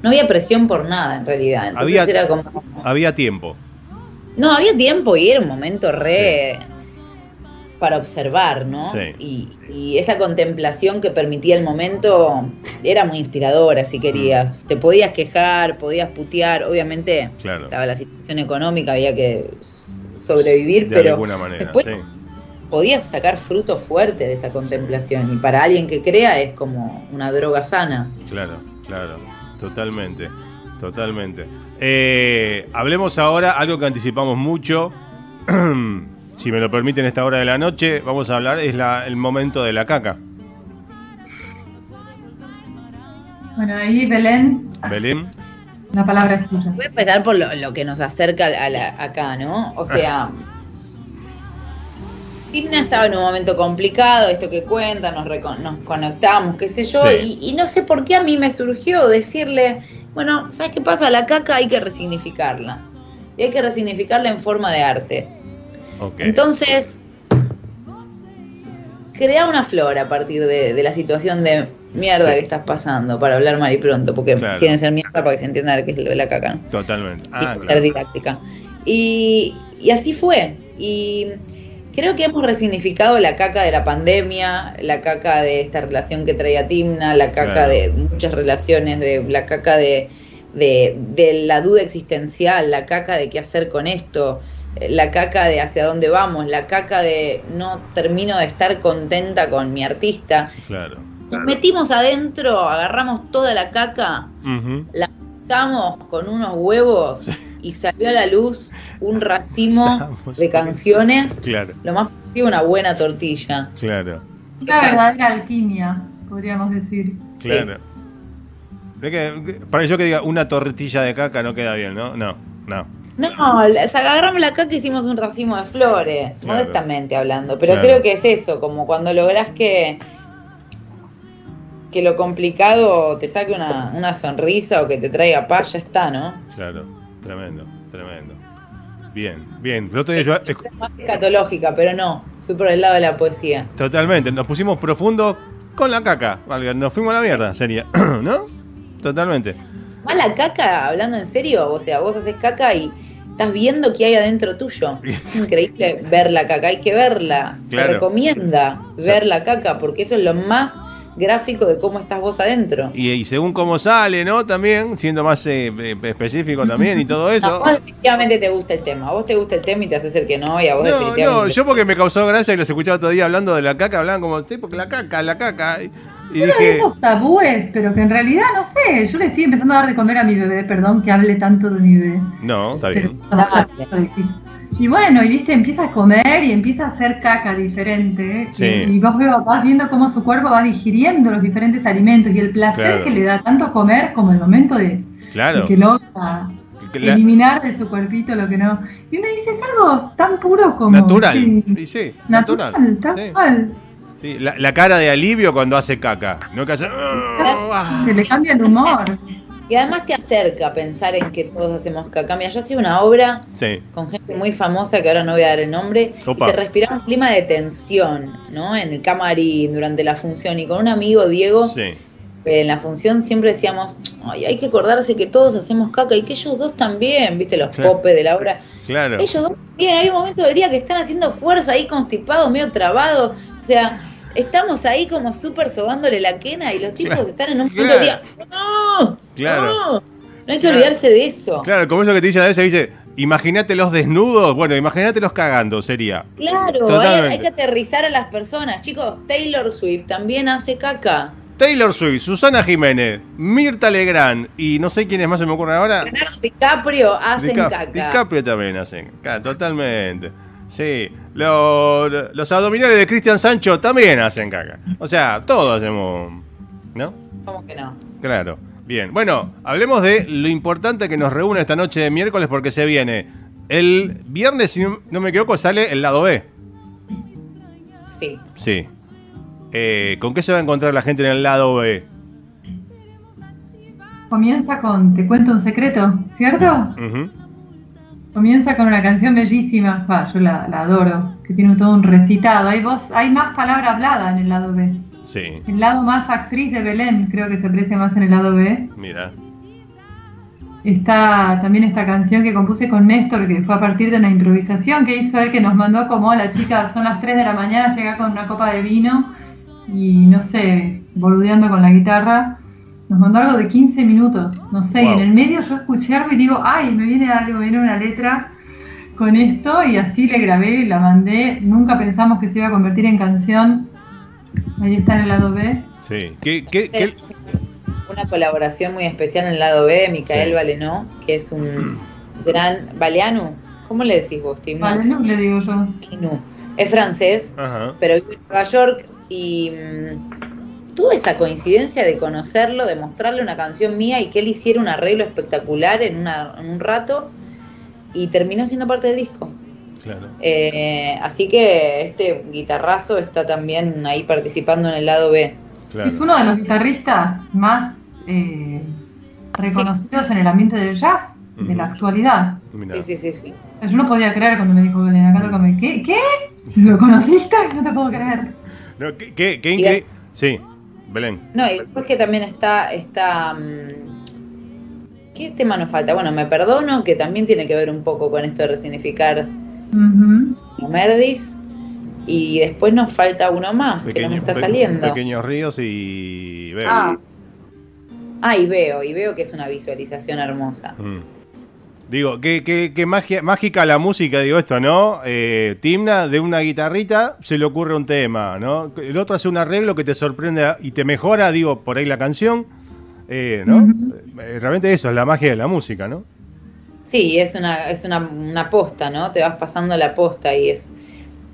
[SPEAKER 6] no había presión por nada en realidad. Entonces
[SPEAKER 4] Había-
[SPEAKER 6] era como.
[SPEAKER 4] Había tiempo.
[SPEAKER 6] No, había tiempo y era un momento re. para observar, ¿no?
[SPEAKER 4] Sí.
[SPEAKER 6] Y, y esa contemplación que permitía el momento era muy inspiradora, si querías. Te podías quejar, podías putear, obviamente
[SPEAKER 4] Claro.
[SPEAKER 6] estaba la situación económica, había que sobrevivir,
[SPEAKER 4] De
[SPEAKER 6] pero
[SPEAKER 4] alguna manera.
[SPEAKER 6] después
[SPEAKER 4] sí.
[SPEAKER 6] podías sacar frutos fuertes de esa contemplación y para alguien que crea es como una droga sana.
[SPEAKER 4] Claro, claro, totalmente, totalmente. Eh, hablemos ahora algo que anticipamos mucho. si me lo permiten esta hora de la noche, vamos a hablar, es la, el momento de la caca.
[SPEAKER 5] Bueno, ahí Belén,
[SPEAKER 4] Belén,
[SPEAKER 5] la palabra es tuya.
[SPEAKER 6] Voy a empezar por lo, lo que nos acerca a la- acá, ¿no? O sea, Timna estaba en un momento complicado, esto que cuenta, nos, conectamos, qué sé yo,
[SPEAKER 4] Sí.
[SPEAKER 6] y, y no sé por qué a mí me surgió decirle, bueno, ¿sabes qué pasa? La caca hay que resignificarla. Y hay que resignificarla en forma de arte.
[SPEAKER 4] ok.
[SPEAKER 6] Entonces, crea una flor a partir de, de la situación de mierda
[SPEAKER 4] Sí.
[SPEAKER 6] que estás pasando, para hablar mal y pronto, porque
[SPEAKER 4] Claro.
[SPEAKER 6] tiene que ser mierda para que se entienda qué es lo de la caca, ¿no?
[SPEAKER 4] Totalmente. Ah, claro.
[SPEAKER 6] didáctica. Y, y así fue. Y creo que hemos resignificado la caca de la pandemia, la caca de esta relación que traía Timna, la caca
[SPEAKER 4] Claro.
[SPEAKER 6] de muchas relaciones, de la caca de, de, de la duda existencial, la caca de qué hacer con esto, eh, la caca de hacia dónde vamos, la caca de no termino de estar contenta con mi artista.
[SPEAKER 4] Claro.
[SPEAKER 6] Nos metimos adentro, agarramos toda la caca, la juntamos con unos huevos y salió a la luz un racimo de canciones,
[SPEAKER 4] Claro,
[SPEAKER 6] lo más a una buena tortilla.
[SPEAKER 4] claro,
[SPEAKER 5] Una verdadera alquimia, podríamos decir.
[SPEAKER 4] claro. Es que, que- pareció que diga una tortilla de caca no queda bien, ¿no? No, no.
[SPEAKER 6] No, agarramos la caca y hicimos un racimo de flores,
[SPEAKER 4] Claro.
[SPEAKER 6] modestamente hablando, pero
[SPEAKER 4] Claro.
[SPEAKER 6] creo que es eso, como cuando lográs que que lo complicado te saque una, una sonrisa o que te traiga paz, ya está, ¿no?
[SPEAKER 4] Claro, tremendo, tremendo. Bien, bien. Otro día yo-
[SPEAKER 6] Es más escatológica, pero no, fui por el lado de la poesía.
[SPEAKER 4] Totalmente, nos pusimos profundo con la caca. Nos fuimos a la mierda, sería. ¿No? Totalmente.
[SPEAKER 6] Más la caca, hablando en serio, o sea, vos haces caca y estás viendo qué hay adentro tuyo. Es increíble ver la caca, hay que verla.
[SPEAKER 4] Claro.
[SPEAKER 6] Se recomienda ver la caca porque eso es lo más gráfico de cómo estás vos adentro.
[SPEAKER 4] Y, y según cómo sale, ¿no? También, siendo más eh, eh, específico también y todo
[SPEAKER 6] No,
[SPEAKER 4] eso.
[SPEAKER 6] vos definitivamente te gusta el tema. A vos te gusta el tema y te haces el que no, y a vos
[SPEAKER 4] No,
[SPEAKER 6] definitivamente.
[SPEAKER 4] no, yo porque me causó gracia y los escuchaba otro día hablando de la caca, hablaban como, sí, porque la caca, la caca. Y, y
[SPEAKER 5] Uno de
[SPEAKER 4] dije,
[SPEAKER 5] esos tabúes, pero que en realidad, no sé, yo le estoy empezando a dar de comer a mi bebé, perdón que hable tanto de mi bebé.
[SPEAKER 4] no, está
[SPEAKER 5] Pero-
[SPEAKER 4] bien.
[SPEAKER 5] Y bueno, y viste, empieza a comer y empieza a hacer caca diferente.
[SPEAKER 4] Sí.
[SPEAKER 5] Y, y vos veo- vas viendo cómo su cuerpo va digiriendo los diferentes alimentos y el placer
[SPEAKER 4] Claro.
[SPEAKER 5] que le da tanto comer como el momento de, de
[SPEAKER 4] Claro.
[SPEAKER 5] que logra eliminar de su cuerpito lo que no. Y uno dice, es algo tan puro como.
[SPEAKER 4] natural.
[SPEAKER 5] sí,
[SPEAKER 4] Sí, sí,
[SPEAKER 5] natural,
[SPEAKER 4] natural.
[SPEAKER 5] tal
[SPEAKER 4] Sí,
[SPEAKER 5] cual.
[SPEAKER 4] sí. La, la cara de alivio cuando hace caca. No que hace. "Ah".
[SPEAKER 5] Se le cambia el humor.
[SPEAKER 6] Y además te acerca a pensar en que todos hacemos caca. Mira, yo hacía una obra
[SPEAKER 4] Sí,
[SPEAKER 6] con gente muy famosa que ahora no voy a dar el nombre,
[SPEAKER 4] Opa.
[SPEAKER 6] y se respiraba un clima de tensión, ¿no? En el camarín, durante la función, y con un amigo, Diego,
[SPEAKER 4] sí.
[SPEAKER 6] en la función siempre decíamos, ay, hay que acordarse que todos hacemos caca, y que ellos dos también, ¿viste? Los
[SPEAKER 4] Claro.
[SPEAKER 6] popes de la obra.
[SPEAKER 4] Claro.
[SPEAKER 6] Ellos dos también, hay un momento del día que están haciendo fuerza ahí constipados, medio trabados, o sea... Estamos ahí como súper sobándole la quena y los tipos
[SPEAKER 4] Claro.
[SPEAKER 6] están en un punto
[SPEAKER 4] Claro.
[SPEAKER 6] día. ¡No!
[SPEAKER 4] Claro.
[SPEAKER 6] ¡No! No hay que
[SPEAKER 4] Claro.
[SPEAKER 6] olvidarse de eso.
[SPEAKER 4] Claro, como eso que te dicen a veces, dice, imagínate los desnudos, bueno, imagínate los cagando, sería.
[SPEAKER 6] Claro, hay, hay que aterrizar a las personas. Chicos, Taylor Swift también hace caca.
[SPEAKER 4] Taylor Swift, Susana Jiménez, Mirta Legrand y no sé quiénes más se me ocurren ahora.
[SPEAKER 6] Leonardo DiCaprio hacen
[SPEAKER 4] Dica-
[SPEAKER 6] caca.
[SPEAKER 4] DiCaprio también hacen, caca, totalmente. Sí, Lo- los abdominales de Cristian Sancho también hacen caca. O sea, todos hacemos, ¿no?
[SPEAKER 6] ¿Cómo que no?
[SPEAKER 4] Claro. Bien, bueno, hablemos de lo importante que nos reúne esta noche de miércoles porque se viene. El viernes, si no me equivoco, sale el lado B.
[SPEAKER 6] Sí.
[SPEAKER 4] Sí. Eh, ¿Con qué se va a encontrar la gente en el lado B?
[SPEAKER 5] Comienza con Te cuento un secreto, ¿cierto?
[SPEAKER 4] Ujú.
[SPEAKER 5] Comienza con una canción bellísima, Va, yo la, la adoro, que tiene todo un recitado. Hay voz, hay más palabra hablada en el lado B.
[SPEAKER 4] Sí,
[SPEAKER 5] El lado más actriz de Belén creo que se aprecia más en el lado B.
[SPEAKER 4] mira.
[SPEAKER 5] está también esta canción que compuse con Néstor, que fue a partir de una improvisación que hizo él, que nos mandó como la chica, son las 3 de la mañana, llega con una copa de vino y no sé, boludeando con la guitarra. Nos mandó algo de 15 minutos, no sé, y en el medio yo escuché algo y digo, ay, me viene algo, viene una letra con esto y así le grabé y la mandé. Nunca pensamos que se iba a convertir en canción. Ahí está en el lado B.
[SPEAKER 4] Sí. ¿Qué, qué, qué?
[SPEAKER 6] Una colaboración muy especial en el lado B de Micael
[SPEAKER 4] Sí.
[SPEAKER 6] Valenó, que es un gran. ¿Baleanu? ¿Cómo le decís vos, Tim?
[SPEAKER 5] Vale, no le digo yo.
[SPEAKER 6] No. Es francés,
[SPEAKER 4] Ajá.
[SPEAKER 6] pero vive en Nueva York y mm, tuve esa coincidencia de conocerlo, de mostrarle una canción mía y que él hiciera un arreglo espectacular en, una- en un rato y terminó siendo parte del disco.
[SPEAKER 4] Claro.
[SPEAKER 6] Eh, así que este guitarrazo está también ahí participando en el lado B.
[SPEAKER 4] claro.
[SPEAKER 5] Es uno de los guitarristas más eh, reconocidos en el ambiente del jazz de la actualidad.
[SPEAKER 6] Sí, sí, sí, sí.
[SPEAKER 5] Yo no podía creer cuando me dijo Belén, acá tócame. ¿Qué? ¿Qué? ¿Lo conociste? No te puedo creer.
[SPEAKER 4] No, qué, qué, qué increíble. Sí, Belén.
[SPEAKER 6] No, y después que también está, está mm, ¿qué tema nos falta? Bueno, me perdono, que también tiene que ver un poco con esto de resignificar a Merdis. Y después nos falta uno más, que no me está saliendo.
[SPEAKER 4] Pequeños ríos y. veo.
[SPEAKER 6] Ah. Ah, y veo, y veo que es una visualización hermosa.
[SPEAKER 4] Mm. Digo, qué, qué, qué magia, mágica la música, digo esto, ¿no? Eh, Timna, de una guitarrita se le ocurre un tema, ¿no? El otro hace un arreglo que te sorprende y te mejora, digo, por ahí la canción, eh, ¿no? Eh, Realmente eso es la magia de la música, ¿no?
[SPEAKER 6] Sí, es una, es una, una posta, ¿no? Te vas pasando la posta y es.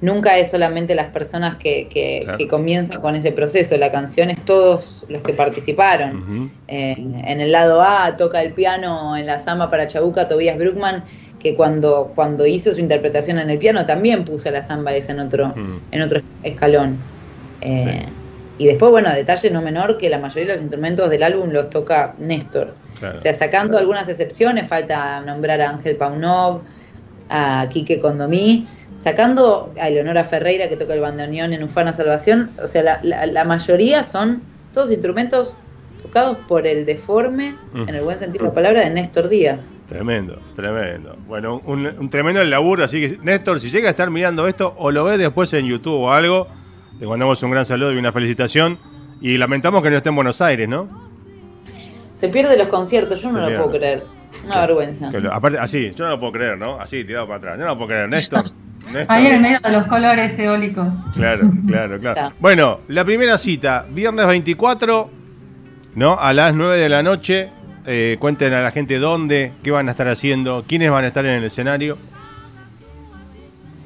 [SPEAKER 6] Nunca es solamente las personas que, que,
[SPEAKER 4] Claro.
[SPEAKER 6] que comienzan con ese proceso, la canción es todos los que participaron. Eh, en el lado A toca el piano en la samba para Chabuca Tobias Bruckman, que cuando, cuando hizo su interpretación en el piano también puso la samba esa en otro, en otro escalón. Eh, Y después, bueno, detalle no menor que la mayoría de los instrumentos del álbum los toca Néstor.
[SPEAKER 4] Claro.
[SPEAKER 6] O sea, sacando algunas excepciones, falta nombrar a Ángel Paunov, a Quique Condomí, sacando a Eleonora Ferreira que toca el bandoneón en Ufana Salvación, o sea, la, la- la mayoría son todos instrumentos tocados por el deforme,
[SPEAKER 4] Mm.
[SPEAKER 6] en el buen sentido de la palabra, de Néstor Díaz.
[SPEAKER 4] Tremendo, tremendo. Bueno, un, un tremendo laburo, así que Néstor, si llega a estar mirando esto o lo ve después en YouTube o algo, le mandamos un gran saludo y una felicitación. Y lamentamos que no esté en Buenos Aires, ¿no?
[SPEAKER 6] Se pierde los conciertos, yo no lo puedo creer. Una vergüenza.
[SPEAKER 4] Que lo- aparte, así, yo no lo puedo creer, ¿no? Así, tirado para atrás. Yo no lo puedo creer, Néstor. Néstor.
[SPEAKER 5] Ahí en el medio de los colores eólicos.
[SPEAKER 4] Claro, claro, claro.
[SPEAKER 6] Está.
[SPEAKER 4] Bueno, la primera cita, viernes 24, ¿no? A las 9 de la noche. Eh, cuenten a la gente dónde, qué van a estar haciendo, quiénes van a estar en el escenario.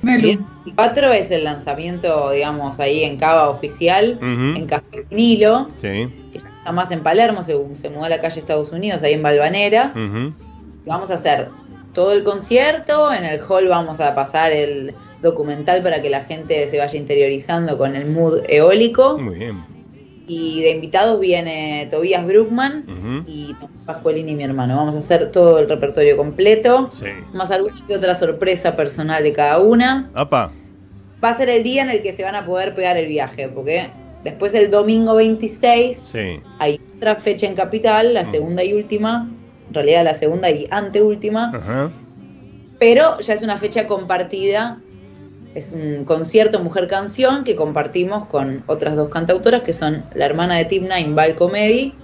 [SPEAKER 5] Melu.
[SPEAKER 6] El 4 es el lanzamiento, digamos, ahí en Cava oficial,
[SPEAKER 4] Ujú.
[SPEAKER 6] en Café Nilo,
[SPEAKER 4] Sí.
[SPEAKER 6] Más en Palermo, se, se mudó a la calle Estados Unidos, ahí en Balvanera. Vamos a hacer todo el concierto, en el hall vamos a pasar el documental para que la gente se vaya interiorizando con el mood eólico.
[SPEAKER 4] Muy bien.
[SPEAKER 6] Y de invitados viene Tobías Bruckman
[SPEAKER 4] Ujú.
[SPEAKER 6] y Tomás Pascualini, mi hermano. Vamos a hacer todo el repertorio completo,
[SPEAKER 4] Sí.
[SPEAKER 6] más alguna que otra sorpresa personal de cada una.
[SPEAKER 4] Apa.
[SPEAKER 6] Va a ser el día en el que se van a poder pegar el viaje, porque después el domingo 26
[SPEAKER 4] Sí.
[SPEAKER 6] hay otra fecha en Capital, la
[SPEAKER 4] Mm.
[SPEAKER 6] segunda y última, en realidad la segunda y anteúltima,
[SPEAKER 4] Ajá.
[SPEAKER 6] pero ya es una fecha compartida. Es un concierto Mujer Canción que compartimos con otras dos cantautoras que son la hermana de Timna, Imbal Comedy,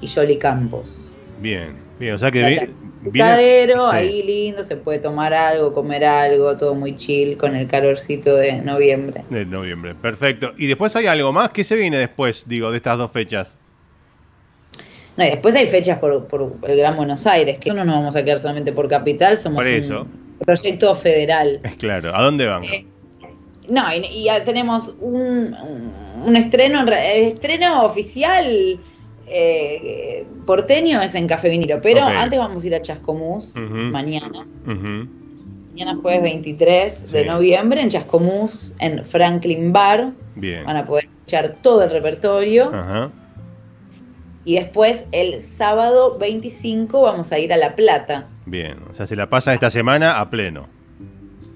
[SPEAKER 6] y Yoli Campos.
[SPEAKER 4] Bien. Bien, o sea que vi- viene-
[SPEAKER 6] Picadero,
[SPEAKER 4] sí.
[SPEAKER 6] ahí lindo, se puede tomar algo, comer algo, todo muy chill con el calorcito de noviembre.
[SPEAKER 4] De noviembre, perfecto. ¿Y después hay algo más? ¿Qué se viene después, digo, de estas dos fechas?
[SPEAKER 6] No, y después hay fechas por, por el Gran Buenos Aires, que no nos vamos a quedar solamente por capital, somos
[SPEAKER 4] Por eso.
[SPEAKER 6] un proyecto federal.
[SPEAKER 4] Es claro, ¿a dónde van?
[SPEAKER 6] Eh, No, y, y tenemos un, un- estreno, estreno oficial eh, porteño es en Café Vinilo, pero antes vamos a ir a Chascomús mañana. Mañana jueves 23 de noviembre en Chascomús, en Franklin Bar.
[SPEAKER 4] Bien.
[SPEAKER 6] Van a poder escuchar todo el repertorio.
[SPEAKER 4] Ajá.
[SPEAKER 6] Y después el sábado 25 vamos a ir a La Plata.
[SPEAKER 4] Bien. O sea, se la pasa esta semana a pleno.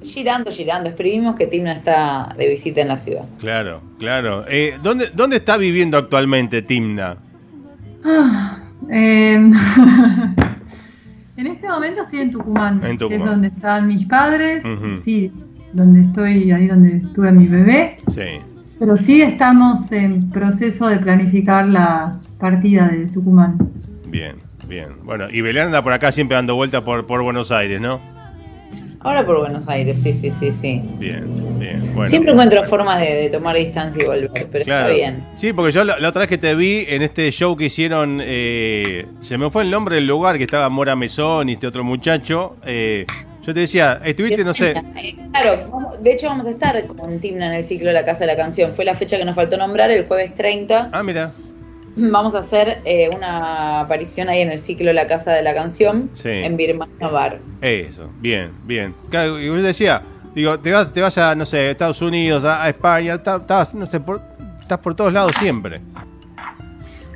[SPEAKER 6] Girando, girando. Escribimos que Timna está de visita en la ciudad.
[SPEAKER 4] Claro, claro. Eh, ¿dónde, ¿Dónde está viviendo actualmente Timna?
[SPEAKER 5] Ah, eh, En este momento estoy en Tucumán,
[SPEAKER 4] En
[SPEAKER 5] que es donde están mis padres, sí, donde estoy, ahí donde tuve mi bebé.
[SPEAKER 4] Sí.
[SPEAKER 5] Pero sí estamos en proceso de planificar la partida de Tucumán.
[SPEAKER 4] Bien, bien. Bueno, y Belén anda por acá siempre dando vueltas por, por Buenos Aires, ¿no?
[SPEAKER 6] Ahora por Buenos Aires, sí, sí, sí, sí.
[SPEAKER 4] Bien, bien. Bueno.
[SPEAKER 6] Siempre encuentro formas de, de tomar distancia y volver, pero
[SPEAKER 4] Claro.
[SPEAKER 6] está bien.
[SPEAKER 4] Sí, porque yo la, la otra vez que te vi en este show que hicieron, eh, se me fue el nombre del lugar, que estaba Mora Mesón y este otro muchacho. eh, yo te decía, estuviste, no sé.
[SPEAKER 6] Claro, de hecho vamos a estar con Timna en el ciclo de la Casa de la Canción. Fue la fecha que nos faltó nombrar, el jueves 30.
[SPEAKER 4] Ah, mira.
[SPEAKER 6] Vamos a hacer eh, una aparición ahí en el ciclo la Casa de la Canción
[SPEAKER 4] Sí.
[SPEAKER 6] en Birmania Bar.
[SPEAKER 4] Eso, bien, bien. Claro, y yo decía, digo, te vas, te vas a, no sé, Estados Unidos, a, a España, estás, no sé, por, estás por todos lados siempre.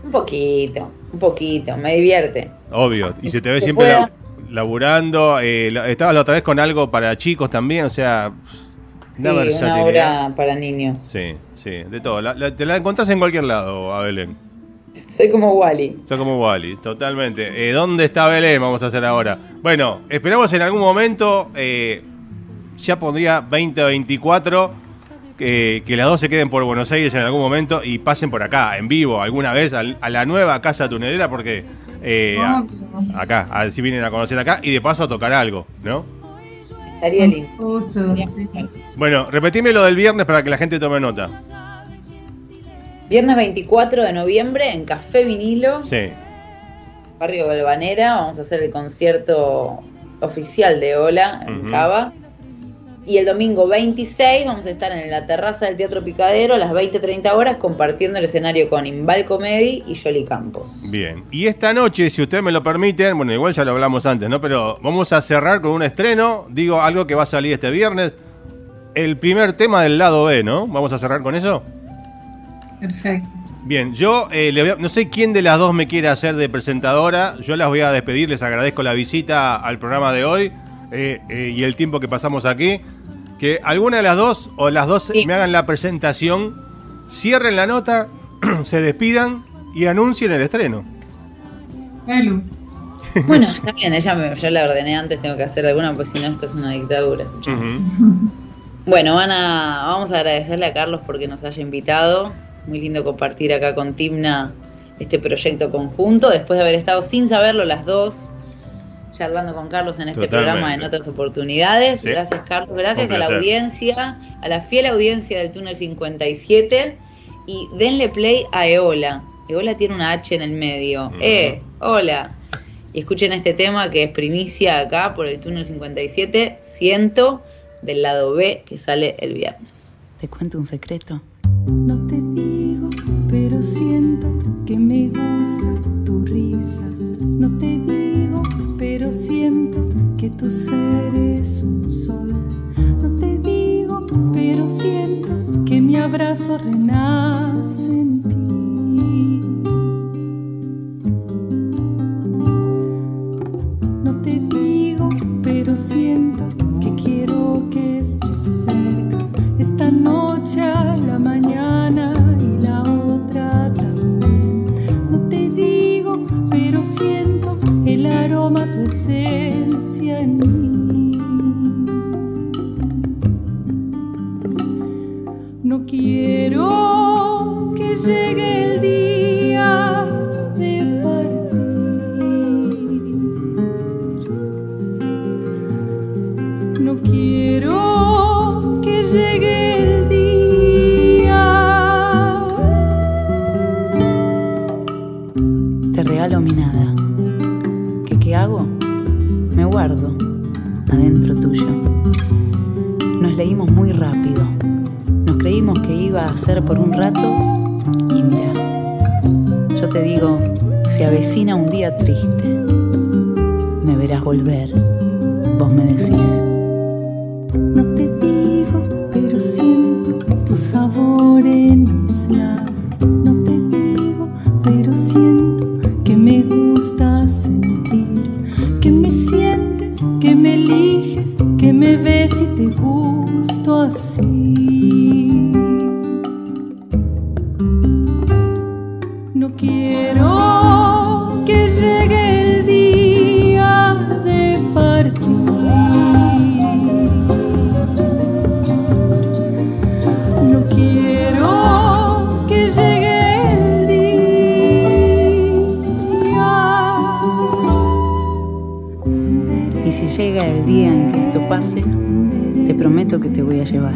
[SPEAKER 6] Un poquito, un poquito, me divierte.
[SPEAKER 4] Obvio. Y se te ve siempre
[SPEAKER 6] pueda.
[SPEAKER 4] laburando. eh, estabas la otra vez con algo para chicos también, o sea,
[SPEAKER 6] Sí,
[SPEAKER 4] una
[SPEAKER 6] una obra para niños.
[SPEAKER 4] Sí, sí, de todo. La- la- te la encontrás en cualquier lado, a Belén.
[SPEAKER 6] Soy como Wally.
[SPEAKER 4] Está como Wally, totalmente. Eh, ¿Dónde está Belén? Vamos a hacer ahora. Bueno, esperamos en algún momento, eh, ya pondría 2024, que, que las dos se queden por Buenos Aires en algún momento y pasen por acá, en vivo, alguna vez, al- a, la nueva casa tunelera, porque eh, a- acá, a ver si vienen a conocer acá y de paso a tocar algo, ¿no?
[SPEAKER 6] Estaría lindo.
[SPEAKER 4] Bueno, repetime lo del viernes para que la gente tome nota.
[SPEAKER 6] Viernes 24 de noviembre en Café Vinilo,
[SPEAKER 4] Sí,
[SPEAKER 6] barrio Balvanera. Vamos a hacer el concierto oficial de Ola en. Cava. Y el domingo 26 vamos a estar en la terraza del Teatro Picadero a las 20-30 horas compartiendo el escenario con Imbal Comedy y Jolly Campos.
[SPEAKER 4] bien. Y esta noche, si ustedes me lo permiten, bueno, igual ya lo hablamos antes, ¿no? Pero vamos a cerrar con un estreno, digo algo que va a salir este viernes. El primer tema del lado B, ¿no? Vamos a cerrar con eso.
[SPEAKER 5] Perfecto.
[SPEAKER 4] Bien, yo eh, le voy a- no sé quién de las dos me quiere hacer de presentadora. Yo las voy a despedir, les agradezco la visita al programa de hoy eh, eh, y el tiempo que pasamos aquí. Que alguna de las dos o las dos
[SPEAKER 6] Sí.
[SPEAKER 4] me hagan la presentación, cierren la nota, se despidan y anuncien el estreno.
[SPEAKER 6] Bueno, está bien, ella me- yo la ordené antes, tengo que hacer alguna, pues si no, esto es una dictadura. Bueno, van a, vamos a agradecerle a Carlos porque nos haya invitado. Muy lindo compartir acá con Timna este proyecto conjunto, después de haber estado sin saberlo las dos, charlando con Carlos en este
[SPEAKER 4] Totalmente.
[SPEAKER 6] programa en otras oportunidades.
[SPEAKER 4] Sí.
[SPEAKER 6] Gracias Carlos, gracias a la audiencia, a la fiel audiencia del Túnel 57 y denle play a Eola. Eola tiene una H en el medio.
[SPEAKER 4] Ujú.
[SPEAKER 6] Eh, hola. Y escuchen este tema que es primicia acá por el Túnel 57, siento del lado B que sale el viernes.
[SPEAKER 7] ¿Te cuento un secreto?
[SPEAKER 2] No te digo, pero siento que me gusta tu risa. No te digo, pero siento que tu ser es un sol. No te digo, pero siento que mi abrazo renace en ti. No te digo, pero siento que quiero que estés cerca. Esta noche a la mañana aroma, tu esencia en mí. No quiero que llegue
[SPEAKER 7] iba a ser por un rato y mira, yo te digo, se avecina un día triste. Me verás volver, vos me decís.
[SPEAKER 2] No te digo, pero siento tu sabor en mis labios. No te digo, pero siento que me gusta sentir. Que me sientes, que me eliges, que me ves y te gusto así.
[SPEAKER 7] 谁买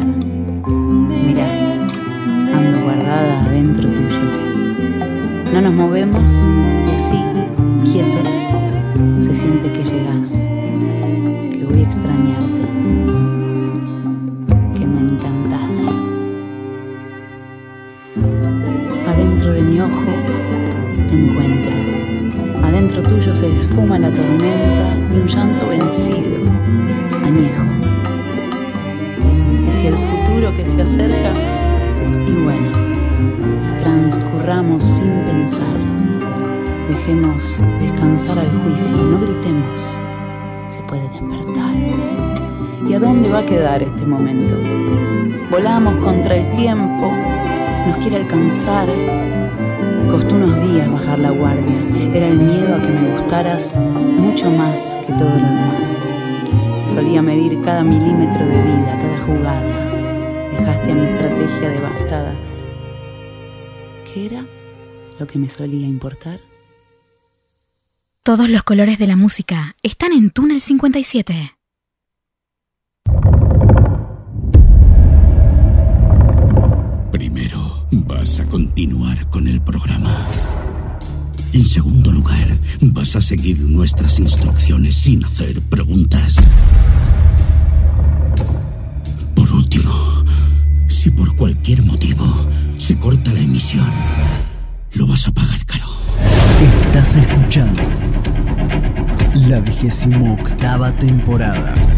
[SPEAKER 7] solía importar.
[SPEAKER 9] Todos los colores de la música están en Túnel 57.
[SPEAKER 10] Primero, vas a continuar con el programa. En segundo lugar, vas a seguir nuestras instrucciones sin hacer preguntas.
[SPEAKER 11] temporada.